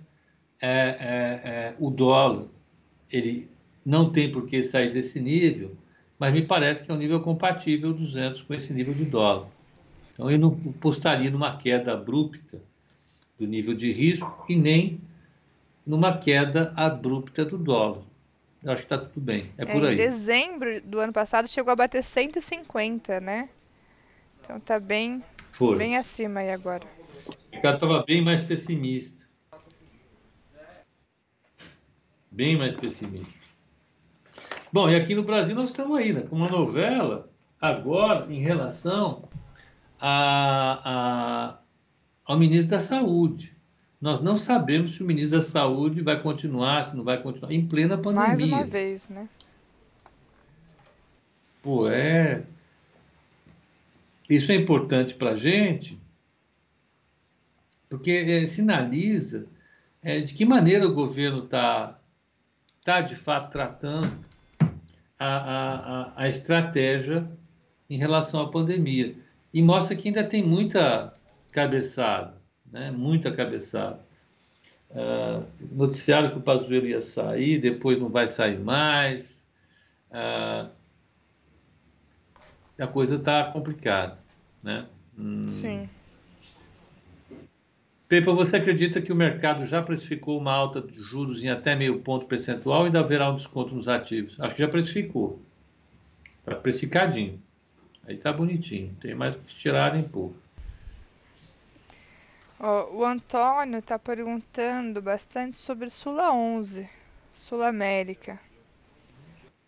é, é, é, o dólar ele não tem por que sair desse nível, mas me parece que é um nível compatível 200 com esse nível de dólar. Então, eu não apostaria numa queda abrupta do nível de risco e nem numa queda abrupta do dólar. Eu acho que está tudo bem. É, é por aí. Em dezembro do ano passado chegou a bater 150, né? Então está bem, bem acima aí agora. O mercado estava bem mais pessimista. Bem mais pessimista. Bom, e aqui no Brasil nós estamos aí, né, com uma novela agora em relação a, a, ao ministro da Saúde. Nós não sabemos se o ministro da Saúde vai continuar, se não vai continuar, em plena pandemia. Mais uma vez, né? Pô, é. Isso é importante para a gente, porque é, sinaliza é, de que maneira o governo está, tá, de fato, tratando a, a, a estratégia em relação à pandemia. E mostra que ainda tem muita cabeçada, né? muita cabeçada. Uh, noticiaram que o Pazuello ia sair, depois não vai sair mais. Uh, a coisa está complicada, né? Hum. Sim. Pepa, você acredita que o mercado já precificou uma alta de juros em até meio ponto percentual e ainda haverá um desconto nos ativos? Acho que já precificou. Está precificadinho. Aí está bonitinho. Tem mais que tirar nem pôr. O Antônio está perguntando bastante sobre Sula 11, Sul América.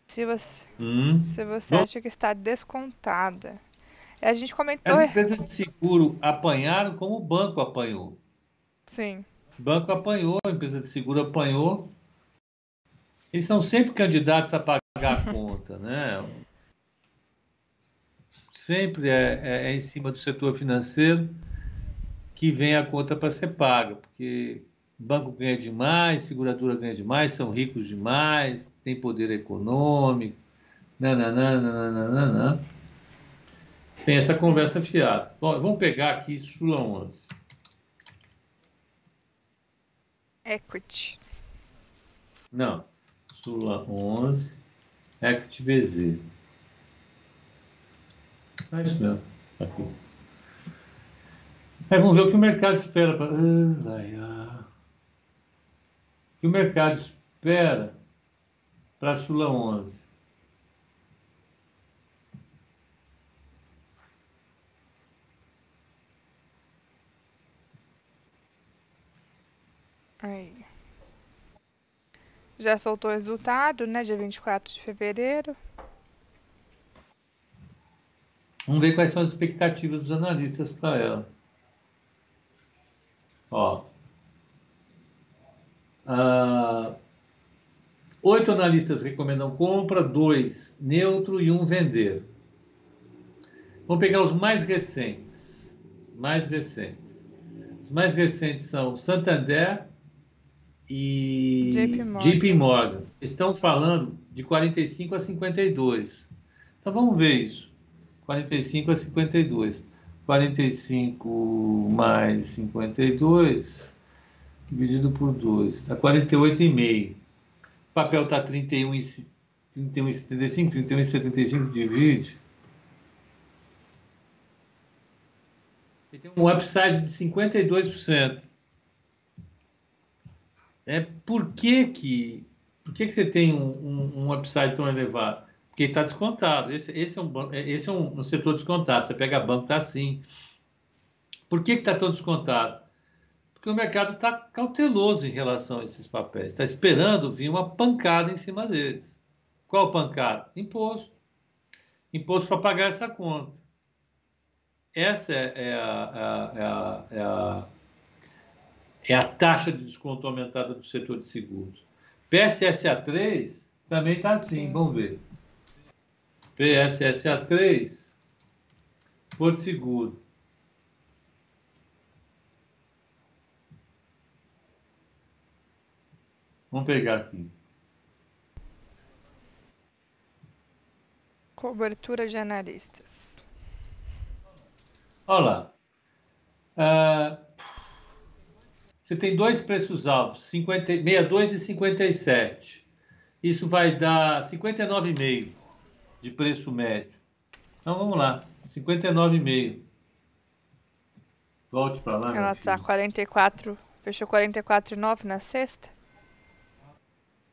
Se você, hum. se você acha que está descontada. A gente comentou. As empresas de seguro apanharam como o banco apanhou. Sim. O banco apanhou, a empresa de seguro apanhou. Eles são sempre candidatos a pagar a conta, né? Sempre é, é, é em cima do setor financeiro que vem a conta para ser paga, porque banco ganha demais, seguradora ganha demais, são ricos demais, tem poder econômico, nananana, Tem essa conversa fiada. Bom, vamos pegar aqui Sula 11. Equity. Não. Sula 11, Equity BZ. É isso mesmo. Aqui. Aí vamos ver o que o mercado espera. Pra... O que o mercado espera para a Sula 11? Aí. Já soltou o resultado, né? Dia 24 de fevereiro. Vamos ver quais são as expectativas dos analistas para ela. Ó. Ah, oito analistas recomendam compra, dois neutro e um vender. Vamos pegar os mais recentes. Mais recentes. Os mais recentes são Santander e JP Morgan. JP Morgan. Estão falando de 45 a 52. Então vamos ver isso. 45 a 52. 45 mais 52 dividido por 2, dá 48,5. O papel está 31,75, 31,75 divide. Ele tem um upside de 52%. É, por que, que, por que, que você tem um, um, um upside tão elevado? Porque está descontado. Esse, esse, é um, esse é um, um setor descontado. Você pega banco, está assim. Por que está tão descontado? Porque o mercado está cauteloso em relação a esses papéis. Está esperando vir uma pancada em cima deles. Qual pancada? Imposto. Imposto para pagar essa conta. Essa é, é, a, é, a, é, a, é a taxa de desconto aumentada do setor de seguros. PSSA 3 também está assim, Sim. vamos ver. PSSA3, Porto Seguro. Vamos pegar aqui. Cobertura de analistas. Olha lá. Uh, você tem dois preços altos, 50, 62 e 57. Isso vai dar 59,5 de preço médio. Então vamos lá, 59,5. Volte para lá. Ela tá 44, fechou 44,9 na sexta?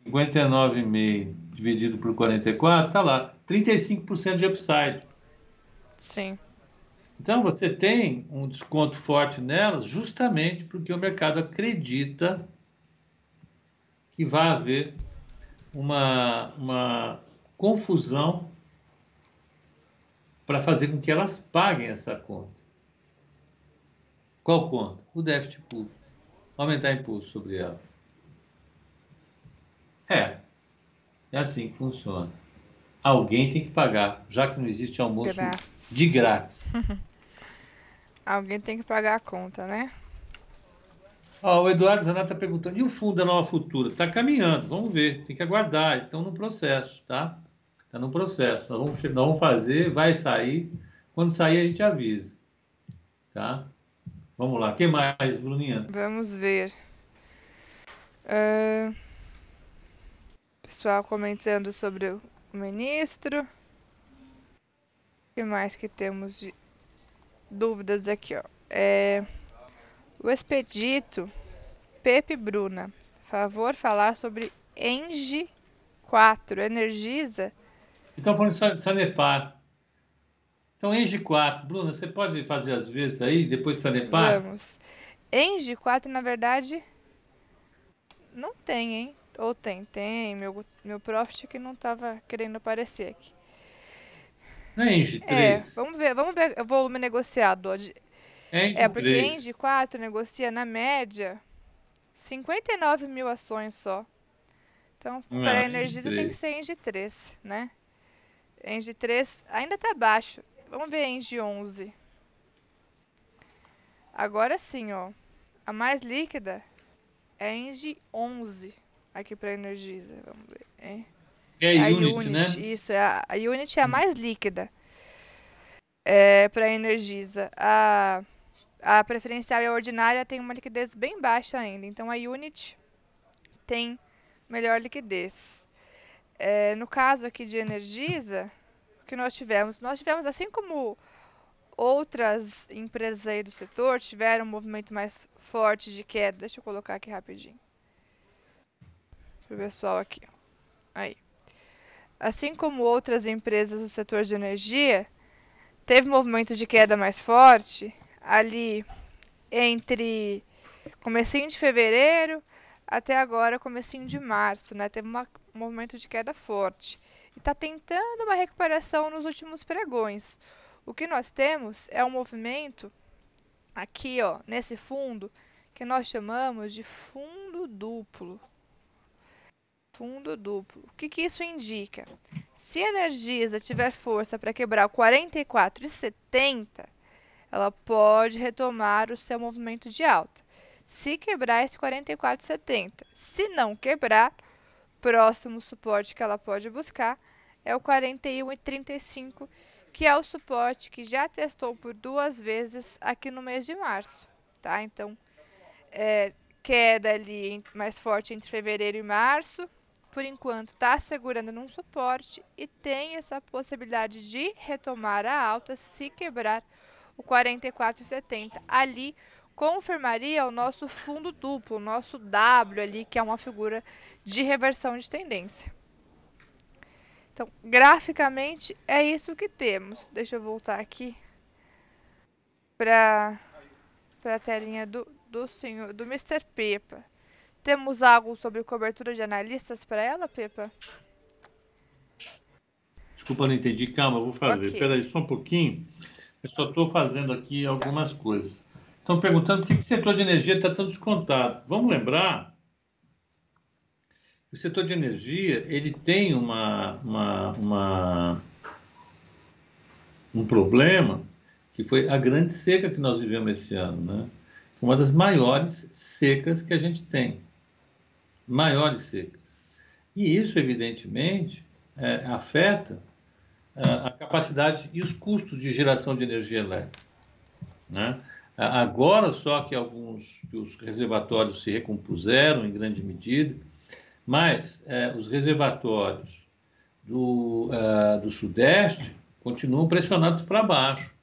59,5 dividido por 44, tá lá, 35% de upside. Sim. Então você tem um desconto forte nelas justamente porque o mercado acredita que vai haver uma, uma confusão para fazer com que elas paguem essa conta. Qual conta? O déficit público. Aumentar imposto sobre elas. É. É assim que funciona. alguém tem que pagar, já que não existe almoço de grátis. alguém tem que pagar a conta, né? Ó, o Eduardo Zanata está perguntando, e o fundo da Nova Futura? Está caminhando, vamos ver, tem que aguardar, estão no processo, tá? Está no processo, nós vamos, nós vamos fazer, vai sair, quando sair a gente avisa, tá? Vamos lá, o que mais, Bruninha? Vamos ver. Uh, pessoal comentando sobre o ministro. O que mais que temos de dúvidas aqui, ó? É, o expedito Pepe Bruna. Favor falar sobre Engie 4, Energisa. Então falando de Sanepar. Então, Engie 4. Bruna, você pode fazer às vezes aí, depois Sanepar? Vamos. Engie 4, na verdade, não tem, hein? Ou tem, tem. Meu, meu profit que não estava querendo aparecer aqui. Não é Engie 3? É, vamos ver, vamos ver o volume negociado. É, é porque 3. Engie 4 negocia na média 59 mil ações só. Então, para a Energisa tem que ser Engie 3, né? Engie 3 ainda está baixo. Vamos ver Engie 11. Agora sim, ó. A mais líquida é Engie 11 aqui para Energisa. Vamos ver. É, é a Unity, Unity, né? Isso, é a, a Unity é a mais líquida é, para Energisa. A, a preferencial e a ordinária tem uma liquidez bem baixa ainda. Então a Unity tem melhor liquidez. É, no caso aqui de Energisa, que nós tivemos? Nós tivemos, assim como outras empresas aí do setor tiveram um movimento mais forte de queda. Deixa eu colocar aqui rapidinho. Para o pessoal aqui. Aí. Assim como outras empresas do setor de energia, teve um movimento de queda mais forte ali entre comecinho de fevereiro até agora comecinho de março, né? Teve uma, um movimento de queda forte. E está tentando uma recuperação nos últimos pregões. O que nós temos é um movimento aqui, ó, nesse fundo, que nós chamamos de fundo duplo. Fundo duplo. O que, que isso indica? Se a Energisa tiver força para quebrar o 44,70, ela pode retomar o seu movimento de alta. Se quebrar esse 44,70, se não quebrar, próximo suporte que ela pode buscar é o 41,35 que é o suporte que já testou por duas vezes aqui no mês de março, tá? Então, é, queda ali mais forte entre fevereiro e março, por enquanto está segurando num suporte e tem essa possibilidade de retomar a alta se quebrar o 44,70. Ali confirmaria o nosso fundo duplo, o nosso W ali, que é uma figura de reversão de tendência. Então, graficamente é isso que temos. Deixa eu voltar aqui para a telinha do, do senhor, do Mr. Pepa. Temos algo sobre cobertura de analistas para ela, Pepa? Desculpa, não entendi. Calma, eu vou fazer. Okay. aí, só um pouquinho. Eu só estou fazendo aqui algumas coisas. Estão perguntando por que, que o setor de energia está tão descontado. Vamos lembrar o setor de energia ele tem uma, uma, uma, um problema que foi a grande seca que nós vivemos esse ano, né? Uma das maiores secas que a gente tem, maiores secas. E isso, evidentemente, é, afeta é, a capacidade e os custos de geração de energia elétrica. Né? Agora só que alguns que os reservatórios se recompuseram em grande medida, mas é, os reservatórios do, uh, do Sudeste continuam pressionados para baixo.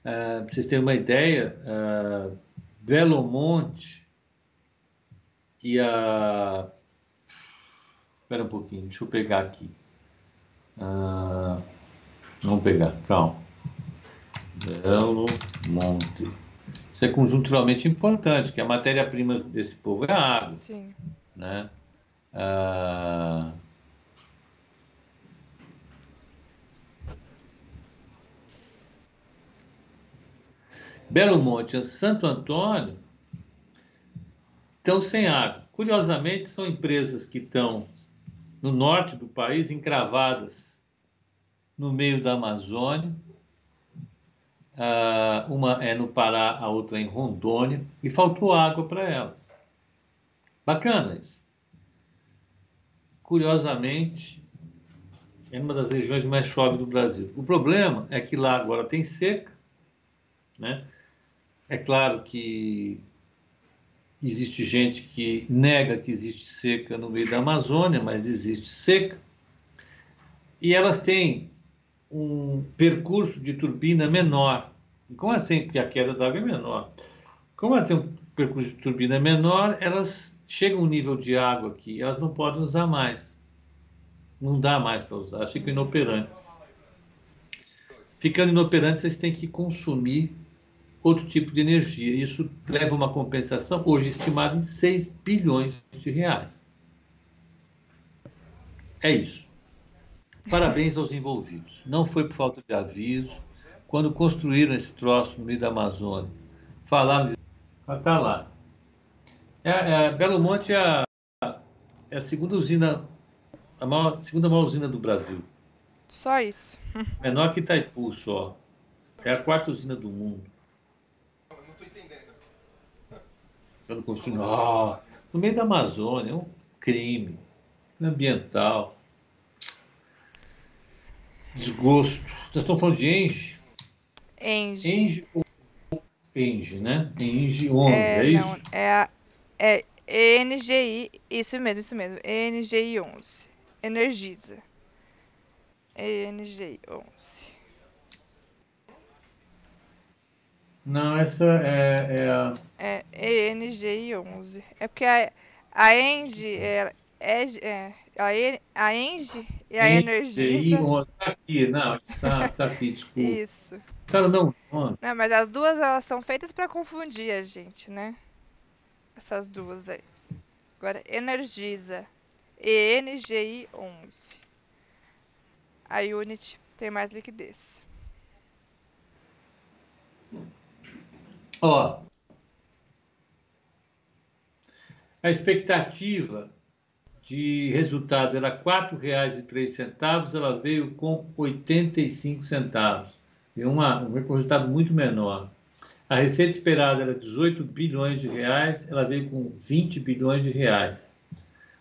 Uh, para vocês terem uma ideia, uh, Belo Monte e a. Espera um pouquinho, deixa eu pegar aqui. Uh, vamos pegar, calma. Belo Monte. Isso é conjunturalmente importante, que a matéria-prima desse povo é a água. Sim né? Ah, Belo Monte e Santo Antônio estão sem água. Curiosamente, são empresas que estão no norte do país, encravadas no meio da Amazônia. Uh, uma é no Pará, a outra é em Rondônia, e faltou água para elas. Bacana isso. Curiosamente, é uma das regiões mais chove do Brasil. O problema é que lá agora tem seca, né? É claro que existe gente que nega que existe seca no meio da Amazônia, mas existe seca. E elas têm um percurso de turbina menor. Como assim? Porque a queda d'água é menor. Como ela tem um percurso de turbina menor, elas chegam a um nível de água que elas não podem usar mais. Não dá mais para usar, ficam inoperantes. Ficando inoperantes, eles têm que consumir outro tipo de energia. Isso leva a uma compensação, hoje estimada em 6 bilhões de reais. É isso. Parabéns aos envolvidos. Não foi por falta de aviso. Quando construíram esse troço no meio da Amazônia, falaram de. Está lá. É, é, Belo Monte é a, é a segunda usina, a maior, segunda maior usina do Brasil. Só isso. Menor que Itaipu só. É a quarta usina do mundo. Não estou entendendo. Quando construindo. Ah, no meio da Amazônia, é um crime ambiental. Desgosto. Nós estamos falando de Enge? Enge. Enge ou Enge, né? Enge 11, é, é isso? Não, é a é ENGI, isso mesmo, isso mesmo. ENGI 11. Energiza. ENGI 11. Não, essa é, é a. É ENGI 11. É porque a, a ENGI é, é, é, a, a ENGI e a Energisa. Tá aqui, não, tá, tá aqui, desculpa. Isso. Cara, não, não. Não, mas as duas elas são feitas para confundir a gente, né? Essas duas aí. Agora, Energisa. ENGI 11. A Unity tem mais liquidez. Ó. A expectativa de resultado era R$ 4,03, ela veio com 85 centavos. E uma, um resultado muito menor. A receita esperada era 18 bilhões de reais, ela veio com 20 bilhões de reais.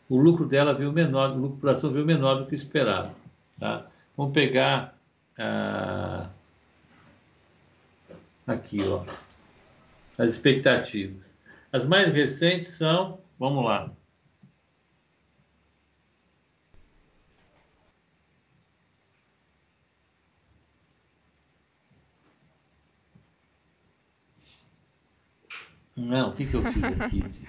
O lucro dela veio menor, o lucro por ação veio menor do que esperado. Tá? Vamos pegar ah, aqui, ó, as expectativas. As mais recentes são, vamos lá, Não, o que, que eu fiz aqui?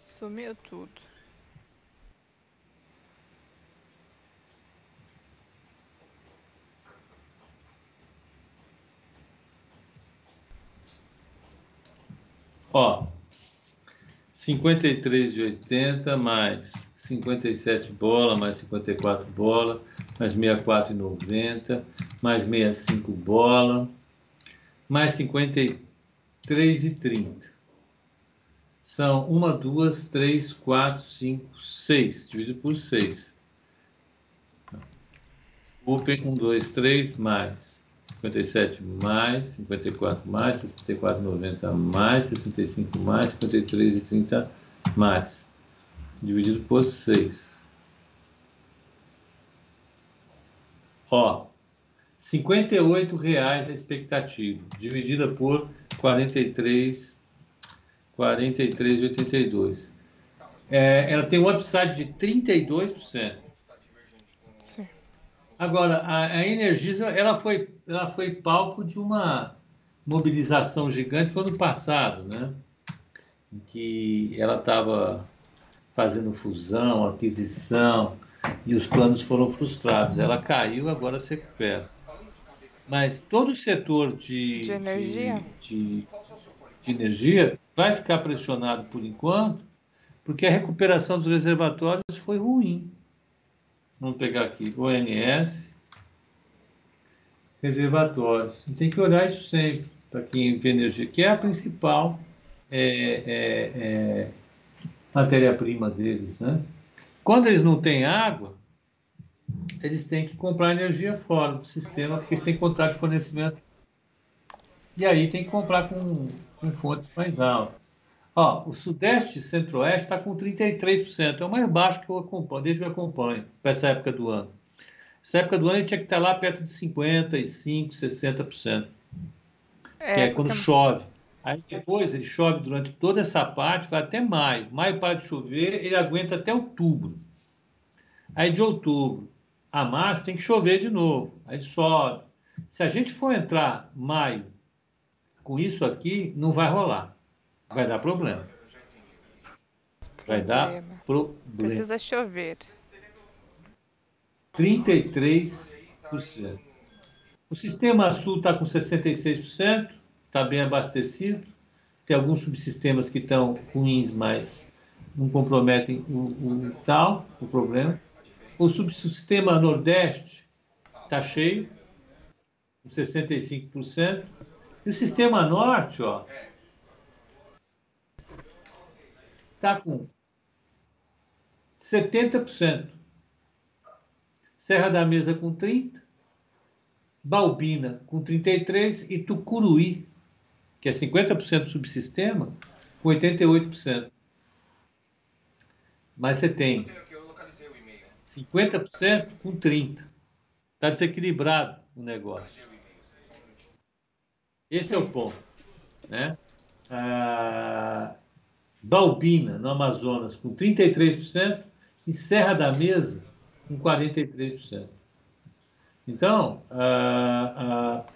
Sumiu tudo. Ó, cinquenta e três de oitenta mais cinquenta e sete bola, mais cinquenta e quatro bola, mais meia quatro e noventa, mais meia cinco bola, mais cinquenta e 3,30. São 1, 2, 3, 4, 5, 6. Dividido por 6. Open 1, 2, 3, mais. 57 mais, 54 mais, 64, 90 mais, 65 mais, 53 e 30 mais. Dividido por 6. Ó, 58 reais a expectativa, dividida por 43, 43,82. É, ela tem um upside de 32%. Sim. Agora, a, a Energisa, ela foi, ela foi palco de uma mobilização gigante no ano passado, né? Em que ela estava fazendo fusão, aquisição, e os planos foram frustrados. Ela caiu, agora se recupera. Mas todo o setor de, de energia? De, de, de, energia vai ficar pressionado por enquanto, porque a recuperação dos reservatórios foi ruim. Vamos pegar aqui ONS, reservatórios. Tem que olhar isso sempre para quem vê energia, que é a principal é, é, é, matéria-prima deles, né? Quando eles não têm água, eles têm que comprar energia fora do sistema, porque eles têm contrato de fornecimento. E aí tem que comprar com, com fontes mais altas. Ó, o Sudeste e Centro-Oeste está com 33%, é o mais baixo que eu acompanho, desde que eu acompanho, para essa época do ano. Essa época do ano ele tinha que estar lá perto de 55%, 60%. É, que é quando porque... chove. Aí depois ele chove durante toda essa parte, vai até maio. Maio para de chover, ele aguenta até outubro. Aí de outubro a março tem que chover de novo. Aí sobe. Se a gente for entrar maio com isso aqui, não vai rolar. Vai dar problema. Vai dar problema. Precisa chover. 33%. O sistema sul está com 66%, está bem abastecido. Tem alguns subsistemas que estão ruins, mas não comprometem o, o tal, o problema. O subsistema nordeste está cheio, com 65%. E o sistema norte, ó, está com 70%. Serra da Mesa com 30%, Balbina com 33% e Tucuruí, que é 50% do subsistema, com 88%. Mas você tem 50% com 30%. Está desequilibrado o negócio. Esse é o ponto. Né? Ah, Balbina, no Amazonas, com 33%, e Serra da Mesa, com 43%. Então, ah, ah,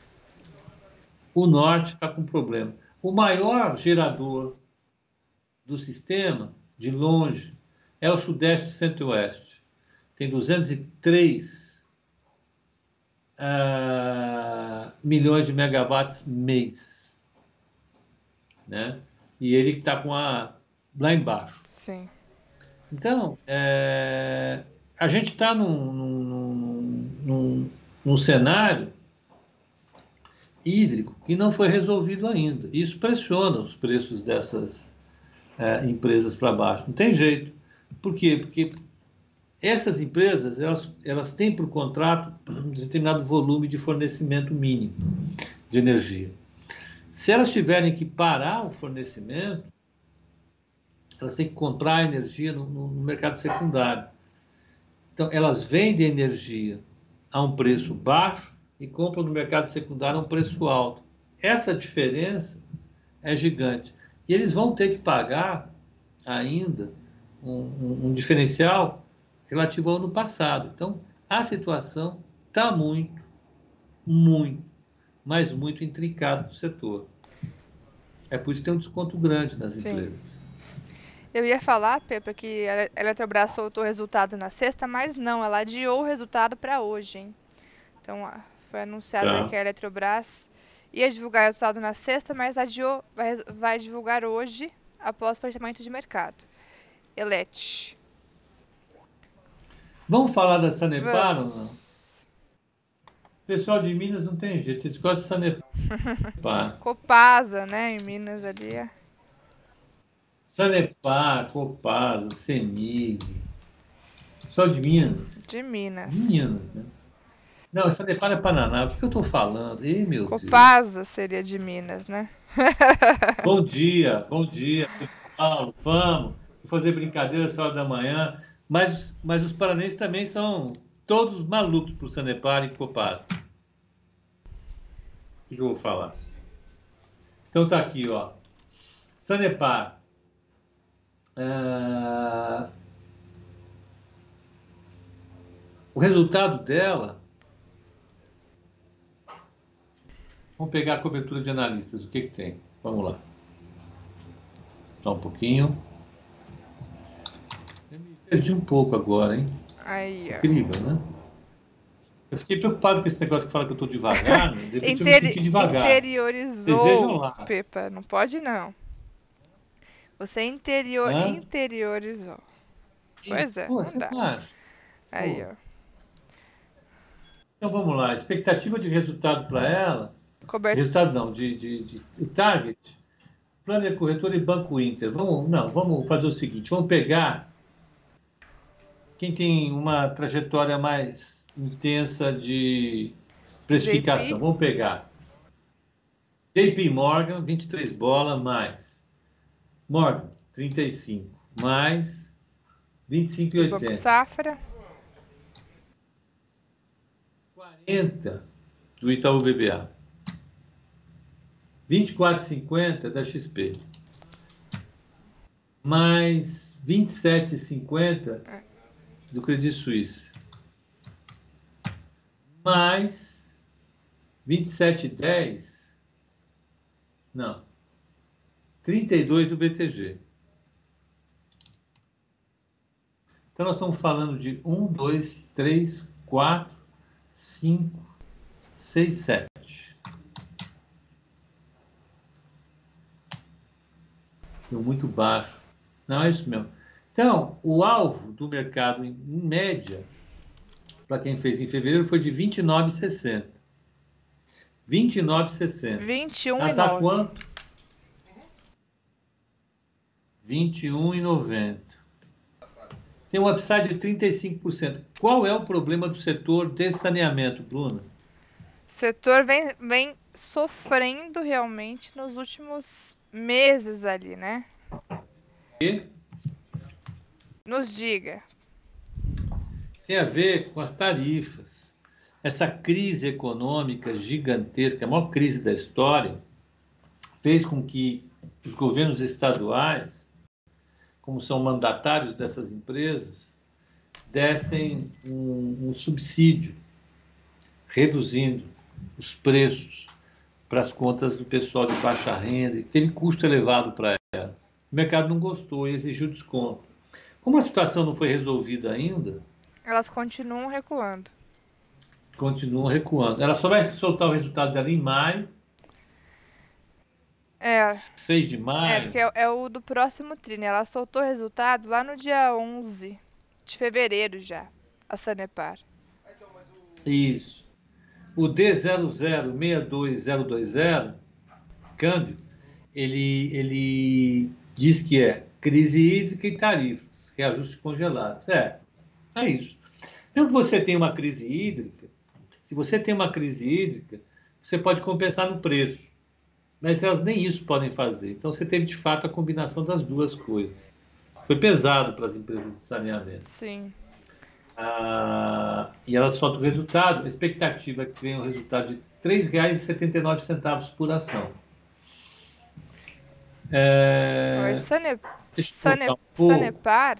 o norte está com problema. O maior gerador do sistema, de longe, é o Sudeste e Centro-Oeste. Tem 203 uh, milhões de megawatts mês. Né? E ele está com a lá embaixo. Sim. Então, é, a gente está num, num, num, num, cenário hídrico que não foi resolvido ainda. Isso pressiona os preços dessas é, empresas para baixo. Não tem jeito. Por quê? Porque essas empresas elas, elas têm por contrato um determinado volume de fornecimento mínimo de energia. Se elas tiverem que parar o fornecimento, elas têm que comprar energia no, no, mercado secundário. Então, elas vendem energia a um preço baixo e compram no mercado secundário a um preço alto. Essa diferença é gigante. E eles vão ter que pagar ainda um, um, um diferencial relativo ao ano passado. Então, a situação está muito, muito, mas muito intricada no setor. É por isso que tem um desconto grande nas Sim. empresas. Eu ia falar, Pepa, que a Eletrobras soltou o resultado na sexta, mas não, ela adiou o resultado para hoje, hein? Então, foi anunciado tá. que a Eletrobras ia divulgar o resultado na sexta, mas adiou, vai, vai divulgar hoje, após o fechamento de mercado. Elete. Vamos falar da Sanepar ou não? O pessoal de Minas não tem jeito, eles gostam de Sanepar. Copasa, né? Em Minas ali. É. Sanepar, Copasa, Semig. Só de Minas. De Minas. Minas, né? Não, Sanepar é Paraná. O que, que eu estou falando? Ih, meu Copasa Deus. seria de Minas, né? bom dia, bom dia, Paulo. Vamos fazer brincadeira essa hora da manhã. Mas, mas os paranenses também são todos malucos por Sanepar e Copasa. O que eu vou falar? Então tá aqui, ó. Sanepar. É... O resultado dela. Vamos pegar a cobertura de analistas. O que, que tem? Vamos lá. Só um pouquinho. Perdi um pouco agora, hein? Aí, Incrível, né? Eu fiquei preocupado com esse negócio que fala que eu tô devagar, né? De repente Interi eu me senti devagar. Interiorizou, Vocês vejam lá. Pepa, não pode não. Você interior, interiorizou. Pois é, Pô, não dá. Acha? Aí, Pô. ó. Então vamos lá, expectativa de resultado para ela. Coberto. Resultado não, de, de, de, de target. Plano de corretora e Banco Inter. Vamos, não, vamos fazer o seguinte, vamos pegar quem tem uma trajetória mais intensa de precificação. JP. Vamos pegar. JP Morgan, 23 bola, mais. Morgan, 35, mais Banco 25,80. Safra. 40 do Itaú BBA. 24,50 da XP. Mais 27,50 do Credit Suisse. Mais 27,10. Não. 32 do BTG. Então nós estamos falando de 1, 2, 3, 4, 5, 6, 7. Deu muito baixo. Não, é isso mesmo. Então, o alvo do mercado, em média, para quem fez em fevereiro, foi de 29,60. 29,60. 21 Ela está 9. quanto? 21,90. Tem um upside de 35%. Qual é o problema do setor de saneamento, Bruna? O setor vem, vem sofrendo realmente nos últimos meses ali, né? E Nos diga. tem a ver com as tarifas. Essa crise econômica gigantesca, a maior crise da história, fez com que os governos estaduais, como são mandatários dessas empresas, dessem um, um subsídio, reduzindo os preços para as contas do pessoal de baixa renda, que teve custo elevado para elas. O mercado não gostou e exigiu desconto. Como a situação não foi resolvida ainda, Elas continuam recuando. continuam recuando. Ela só vai soltar o resultado dela em maio, É, 6 de é maio. porque é, é o do próximo tri, né? Ela soltou o resultado lá no dia 11 de fevereiro já, a Sanepar. Isso. O D0062020, câmbio, ele, ele diz que é crise hídrica e tarifas, reajuste congelado. É, é isso. Que você tenha uma crise hídrica, se você tem uma crise hídrica, você pode compensar no preço. Mas elas nem isso podem fazer. Então você teve de fato a combinação das duas coisas. Foi pesado para as empresas de saneamento. Sim. Ah, e ela solta o resultado, a expectativa é que venha um resultado de R$ 3,79 por ação. É, Mas Sane- deixa eu Sane- voltar pouco. Sanepar,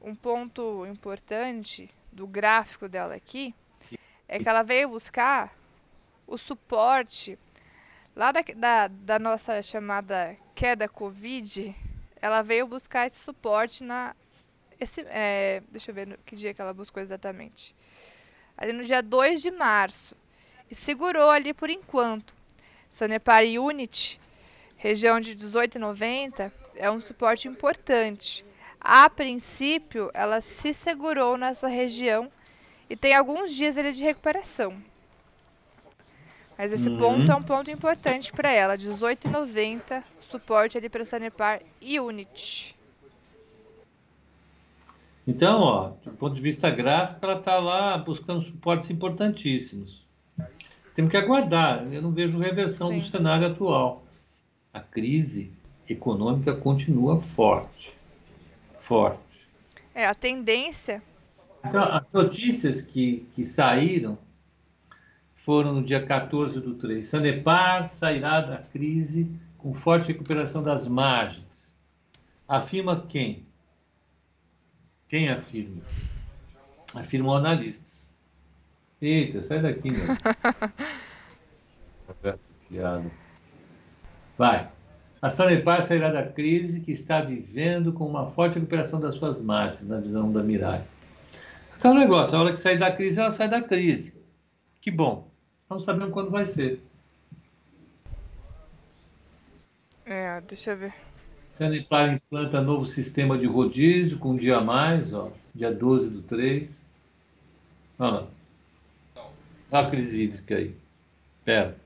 um ponto importante do gráfico dela aqui é que ela veio buscar o suporte lá da, da, da nossa chamada queda Covid. Ela veio buscar esse suporte na. Esse, é, deixa eu ver no, que dia que ela buscou exatamente. Ali no dia 2 de março. E segurou ali por enquanto. Sanepar Unit, região de 18,90, é um suporte importante. A princípio, ela se segurou nessa região e tem alguns dias ali de recuperação. Mas esse Uhum. ponto é um ponto importante para ela, 18,90, suporte ali para Sanepar e Unit. Então, ó, do ponto de vista gráfico, ela está lá buscando suportes importantíssimos. Temos que aguardar. Eu não vejo reversão do Sim. cenário atual. A crise econômica continua forte. Forte. É, a tendência Então, as notícias que, que saíram foram no dia 14 do 3. Sanepar sairá da crise com forte recuperação das margens. Afirma quem? Quem afirma? Afirmam analistas. Eita, sai daqui, meu. Vai. A Sanepar sairá da crise que está vivendo com uma forte recuperação das suas margens, na visão da Mirai. Então, o negócio, a hora que sair da crise, ela sai da crise. Que bom. Não sabemos quando vai ser. É, deixa eu ver. Sanepar implanta novo sistema de rodízio com um dia a mais, ó, dia 12 do 3. Olha lá. Olha a crise hídrica aí. Pera.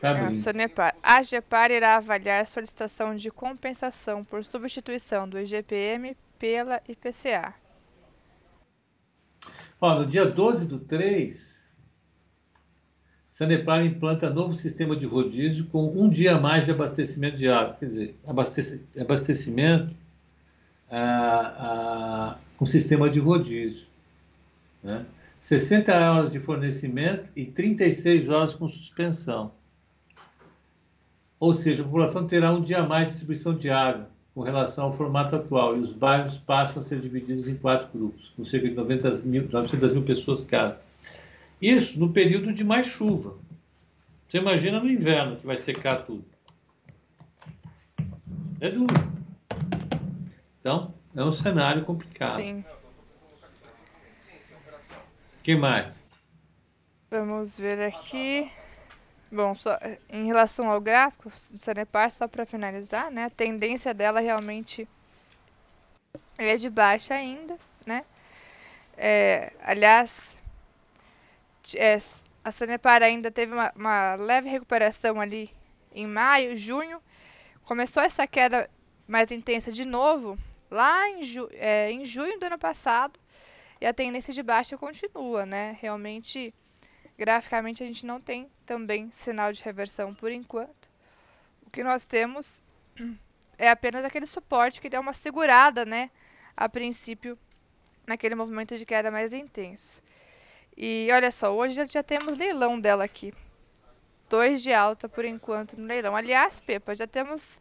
Tá É, abrindo. Sanepar. A GEPAR irá avaliar solicitação de compensação por substituição do IGPM pela IPCA. Ó, no dia 12 do 3, Sanepar implanta novo sistema de rodízio com um dia a mais de abastecimento de água. Quer dizer, abastece- abastecimento ah, ah, com sistema de rodízio. Né? 60 horas de fornecimento e 36 horas com suspensão. Ou seja, a população terá um dia a mais de distribuição de água com relação ao formato atual e os bairros passam a ser divididos em quatro grupos, com cerca de 90 mil, 900 mil pessoas cada. Isso no período de mais chuva. Você imagina no inverno que vai secar tudo. É duro. Então, é um cenário complicado. Sim. O que mais? Vamos ver aqui. Bom, só, em relação ao gráfico do Sanepar, só para finalizar, né? A tendência dela realmente é de baixa ainda, né? É, aliás, é, a Sanepar ainda teve uma, uma leve recuperação ali em maio, junho. Começou essa queda mais intensa de novo lá em, ju, é, em junho do ano passado. E a tendência de baixa continua, né? Realmente, graficamente, a gente não tem também sinal de reversão por enquanto. O que nós temos é apenas aquele suporte que deu uma segurada, né? A princípio, naquele movimento de queda mais intenso. E olha só, hoje já, temos leilão dela aqui. Dois de alta por enquanto no leilão. Aliás, Pepa, já temos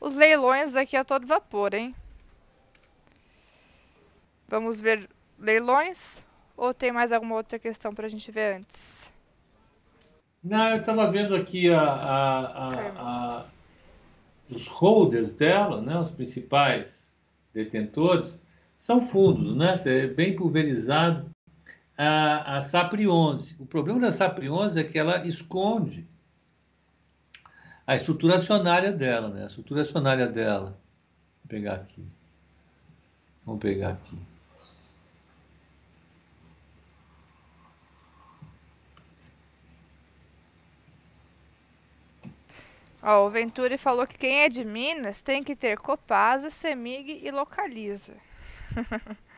os leilões aqui a todo vapor, hein? Vamos ver leilões ou tem mais alguma outra questão para a gente ver antes? Não, eu estava vendo aqui a, a- a- os holders dela, né, os principais detentores, são fundos, né? É bem pulverizado. A, a SAPRI 11. O problema da SAPRI 11 é que ela esconde a estrutura acionária dela, né? A estrutura acionária dela. Vou pegar aqui. Vamos pegar aqui. Ó, o Venturi falou que quem é de Minas tem que ter Copasa, Semig e Localiza.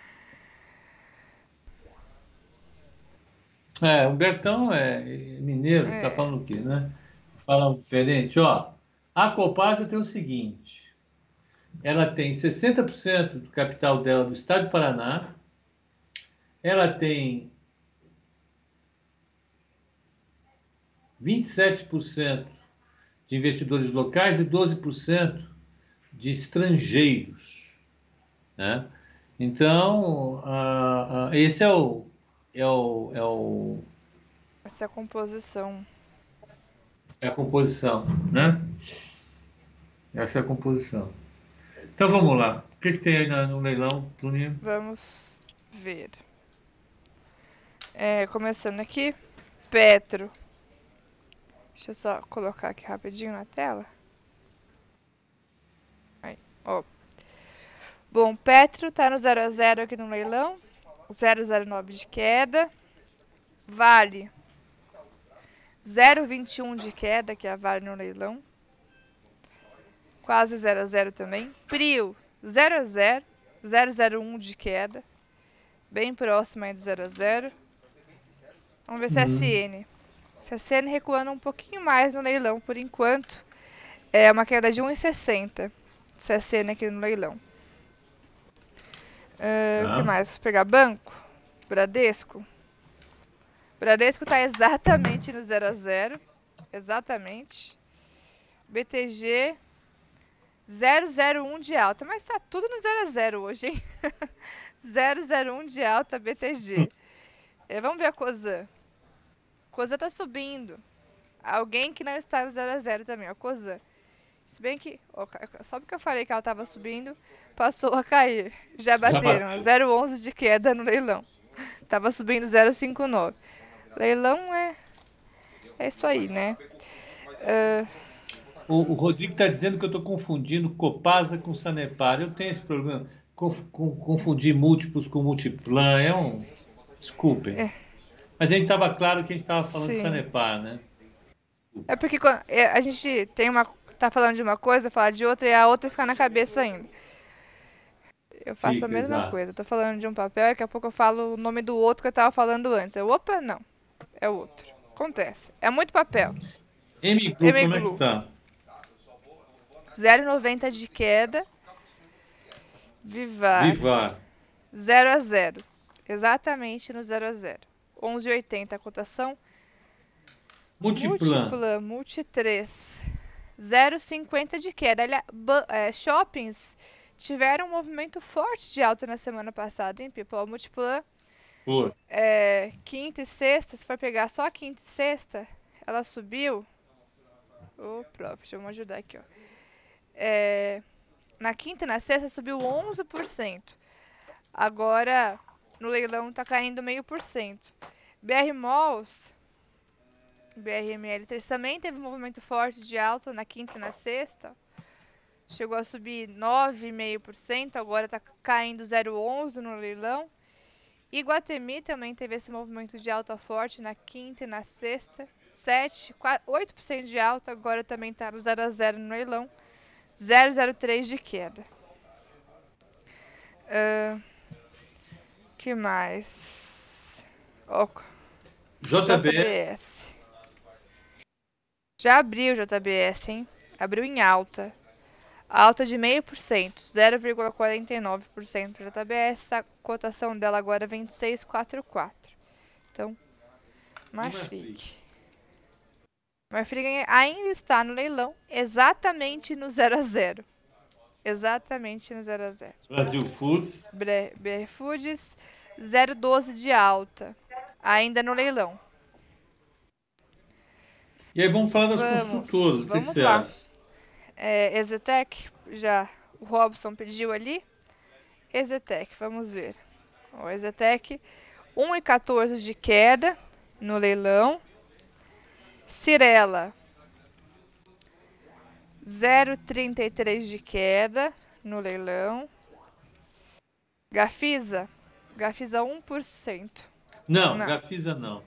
É, o Bertão é mineiro, É. tá falando o quê, né? Fala diferente, ó. A Copasa tem o seguinte: ela tem 60% do capital dela do estado do Paraná, ela tem 27% de investidores locais e 12% de estrangeiros, né? Então, esse é o, é o, é o, Essa é a composição. é a composição, né? Essa é a composição. Então vamos lá. O que, que tem aí no leilão, Bruninho? Vamos ver. É, começando aqui, Petro. Deixa eu só colocar aqui rapidinho na tela. Aí, ó. Bom, Petro tá no 0 a 0 aqui no leilão. 009 de queda. Vale 0,21 de queda, que é a Vale no leilão. Quase 0 a 0 também. Prio 0 a 0, 001 de queda. Bem próximo aí do 0 a 0. Vamos ver Uhum. CSN. CSN recuando um pouquinho mais no leilão por enquanto. É uma queda de 1,60. CSN aqui no leilão. O Tá. que mais? Vou pegar banco. Bradesco. Bradesco tá exatamente no 0 a 0. Exatamente. BTG 001 de alta, mas tá tudo no 0 a 0 hoje, hein? 001 de alta BTG. É, vamos ver a Cosan. Cosan tá subindo. Alguém que não está no 0 a 0 também, ó, Cosan. Se bem que, ó, só porque eu falei que ela tava subindo, passou a cair. Já bateram, 0,11 de queda no leilão. Tava subindo 0,59. Leilão é é isso aí, né? Ah, O, o Rodrigo está dizendo que eu estou confundindo Copasa com Sanepar. Eu tenho esse problema. Conf- confundir múltiplos com multiplan. É um. Desculpem. É. Mas a gente estava claro que a gente estava falando de Sim. Sanepar, né? É porque é, a gente tem uma. tá falando de uma coisa, fala de outra e a outra fica na cabeça ainda. Eu faço a mesma exato. coisa. Eu tô falando de um papel, daqui a pouco eu falo o nome do outro que eu tava falando antes. Eu, opa, não. É o outro. Acontece. É muito papel. M-Glu, como é que tá? 0,90 de queda. Vivar. Vivar. 0 a 0. Exatamente no 0 a 0. 11,80 a cotação. Multiplan. Multiplan, Multi 3. 0,50 de queda. Ba- é, shoppings tiveram um movimento forte de alta na semana passada, hein, people? Multiplan, Pô, é, quinta e sexta, se for pegar só a quinta e sexta, ela subiu. Ô, Profit, vamos ajudar aqui, ó. É, na quinta e na sexta subiu 11%. Agora, no leilão tá caindo meio por cento. BR Malls, BRML3 também teve um movimento forte de alta na quinta e na sexta. Chegou a subir 9,5%, agora está caindo 0,11% no leilão. Iguatemi também teve esse movimento de alta forte na quinta e na sexta. 7, 8% de alta, agora também está no 0 a 0 no leilão. 0,03 de queda. Ahn, que mais? Ó, JBS. Já abriu o JBS, hein? Abriu em alta. Alta de 0,5%, 0,49% para JBS. A cotação dela agora é 26,44. Então. Marfrig? Marfrig ainda está no leilão, exatamente no 0 a 0. Exatamente no 0 a 0. Brasil Foods. Bre- BR Foods, 0,12 de alta. Ainda no leilão. E aí vamos falar das Vamos, construtoras. O que, que você lá. acha? É, Exetec, já o Robson pediu ali. Exetec, vamos ver. O Exetec, 1,14 de queda no leilão. Cirela, 0,33 de queda no leilão. Gafisa, Gafisa 1%. Não, Não. Gafisa não.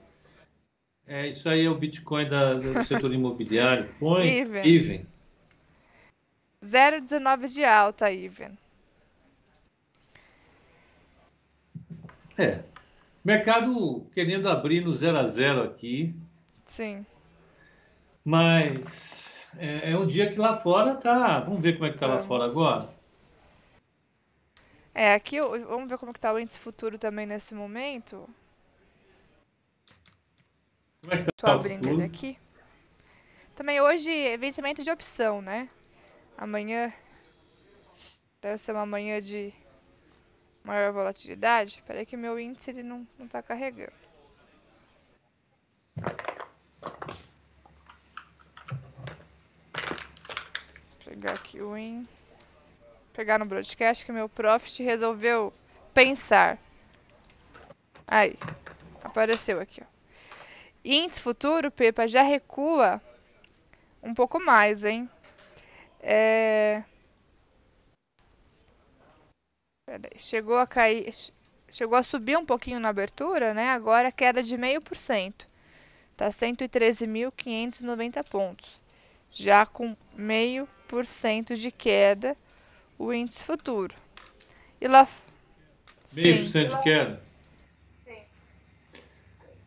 É, isso aí é o Bitcoin da- do setor imobiliário. Põe Even. even. 0,19 de alta, Iven. É. Mercado querendo abrir no 0 a 0 aqui, Sim. mas é, é um dia que lá fora tá. Vamos ver como é que tá lá fora agora. É, aqui vamos ver como que tá o índice futuro também nesse momento. Como é que Tô tá o abrindo ele aqui. Também hoje é vencimento de opção, né? Amanhã deve ser uma manhã de maior volatilidade. Peraí que meu índice ele não, não tá carregando. Pegar aqui o IN. Pegar no broadcast que meu profit resolveu pensar. Aí, apareceu aqui, ó. Índice futuro, Pepa, já recua um pouco mais, hein? É... Chegou a cair, chegou a subir um pouquinho na abertura, né? Agora queda de meio por cento. Tá 113.590 pontos. Já com meio por cento de queda o índice futuro. E lá Meio por Sim. cento de queda.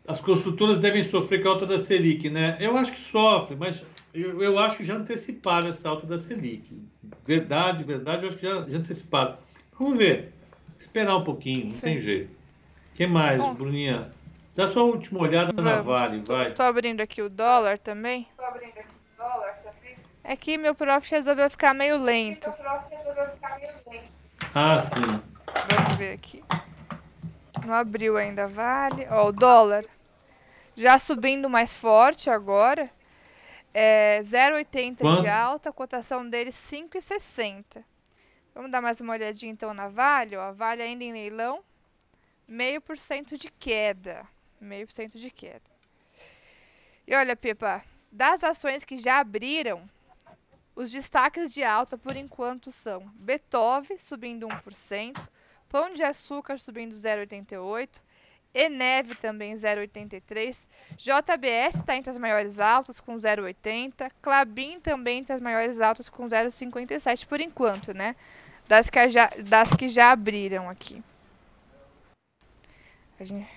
As construtoras devem sofrer com a alta da Selic, né? Eu acho que sofre, mas eu, eu acho que já anteciparam essa alta da Selic. Verdade, verdade, eu acho que já, já anteciparam. Vamos ver. Esperar um pouquinho, não Sim. tem jeito. O que mais, Bom. Bruninha? Dá sua última olhada na. Vale, vai. Tô abrindo aqui o dólar também. É que meu profit resolveu ficar meio lento. Ah, sim. Vamos ver aqui. Não abriu ainda, vale. Ó, o dólar já subindo mais forte agora. É 0,80 Quanto? de alta, a cotação dele 5,60. Vamos dar mais uma olhadinha então na Vale, ó. A Vale ainda em leilão, meio por cento de queda. Meio por cento de queda. E olha, Pepa, das ações que já abriram, os destaques de alta por enquanto são Beethoven subindo 1%, Pão de Açúcar subindo 0,88%, Eneve também 0,83. JBS está entre as maiores altas com 0,80. Clabin também entre as maiores altas com 0,57 por enquanto, né? Das que já, das que já abriram aqui. Gente...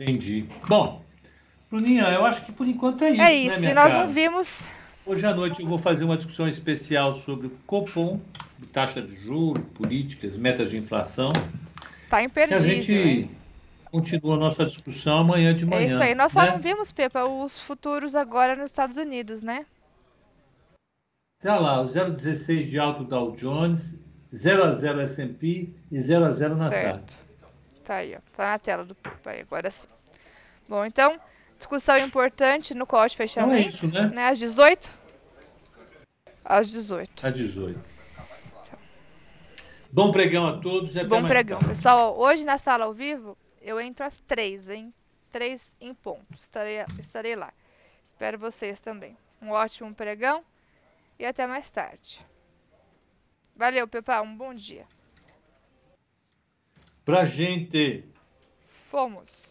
Entendi. Bom, Bruninha, eu acho que por enquanto é isso. É né, isso, né, e nós cara? não vimos. Hoje à noite eu vou fazer uma discussão especial sobre o Copom, taxa de juros, políticas, metas de inflação. Tá imperdível. E a gente hein? continua a nossa discussão amanhã de manhã. É isso aí. Nós só né? não vimos, Pepa, os futuros agora nos Estados Unidos, né? Tá lá, o 0,16 de alto Dow Jones, 0 a 0 S&P e 0 a 0 Nasdaq. Certo. Tá aí, ó. Tá na tela do Pepa aí, agora sim. Bom, então, discussão importante no call de fechamento. Então é isso, né? né? Às 18? Às 18. Às 18. Bom pregão a todos até Bom pregão. tarde. Pessoal, hoje na sala ao vivo, eu entro às 3, hein? 3 em ponto. Estarei, estarei lá. Espero vocês também. Um ótimo pregão e até mais tarde. Valeu, Pepa. Um bom dia. Pra gente. Fomos.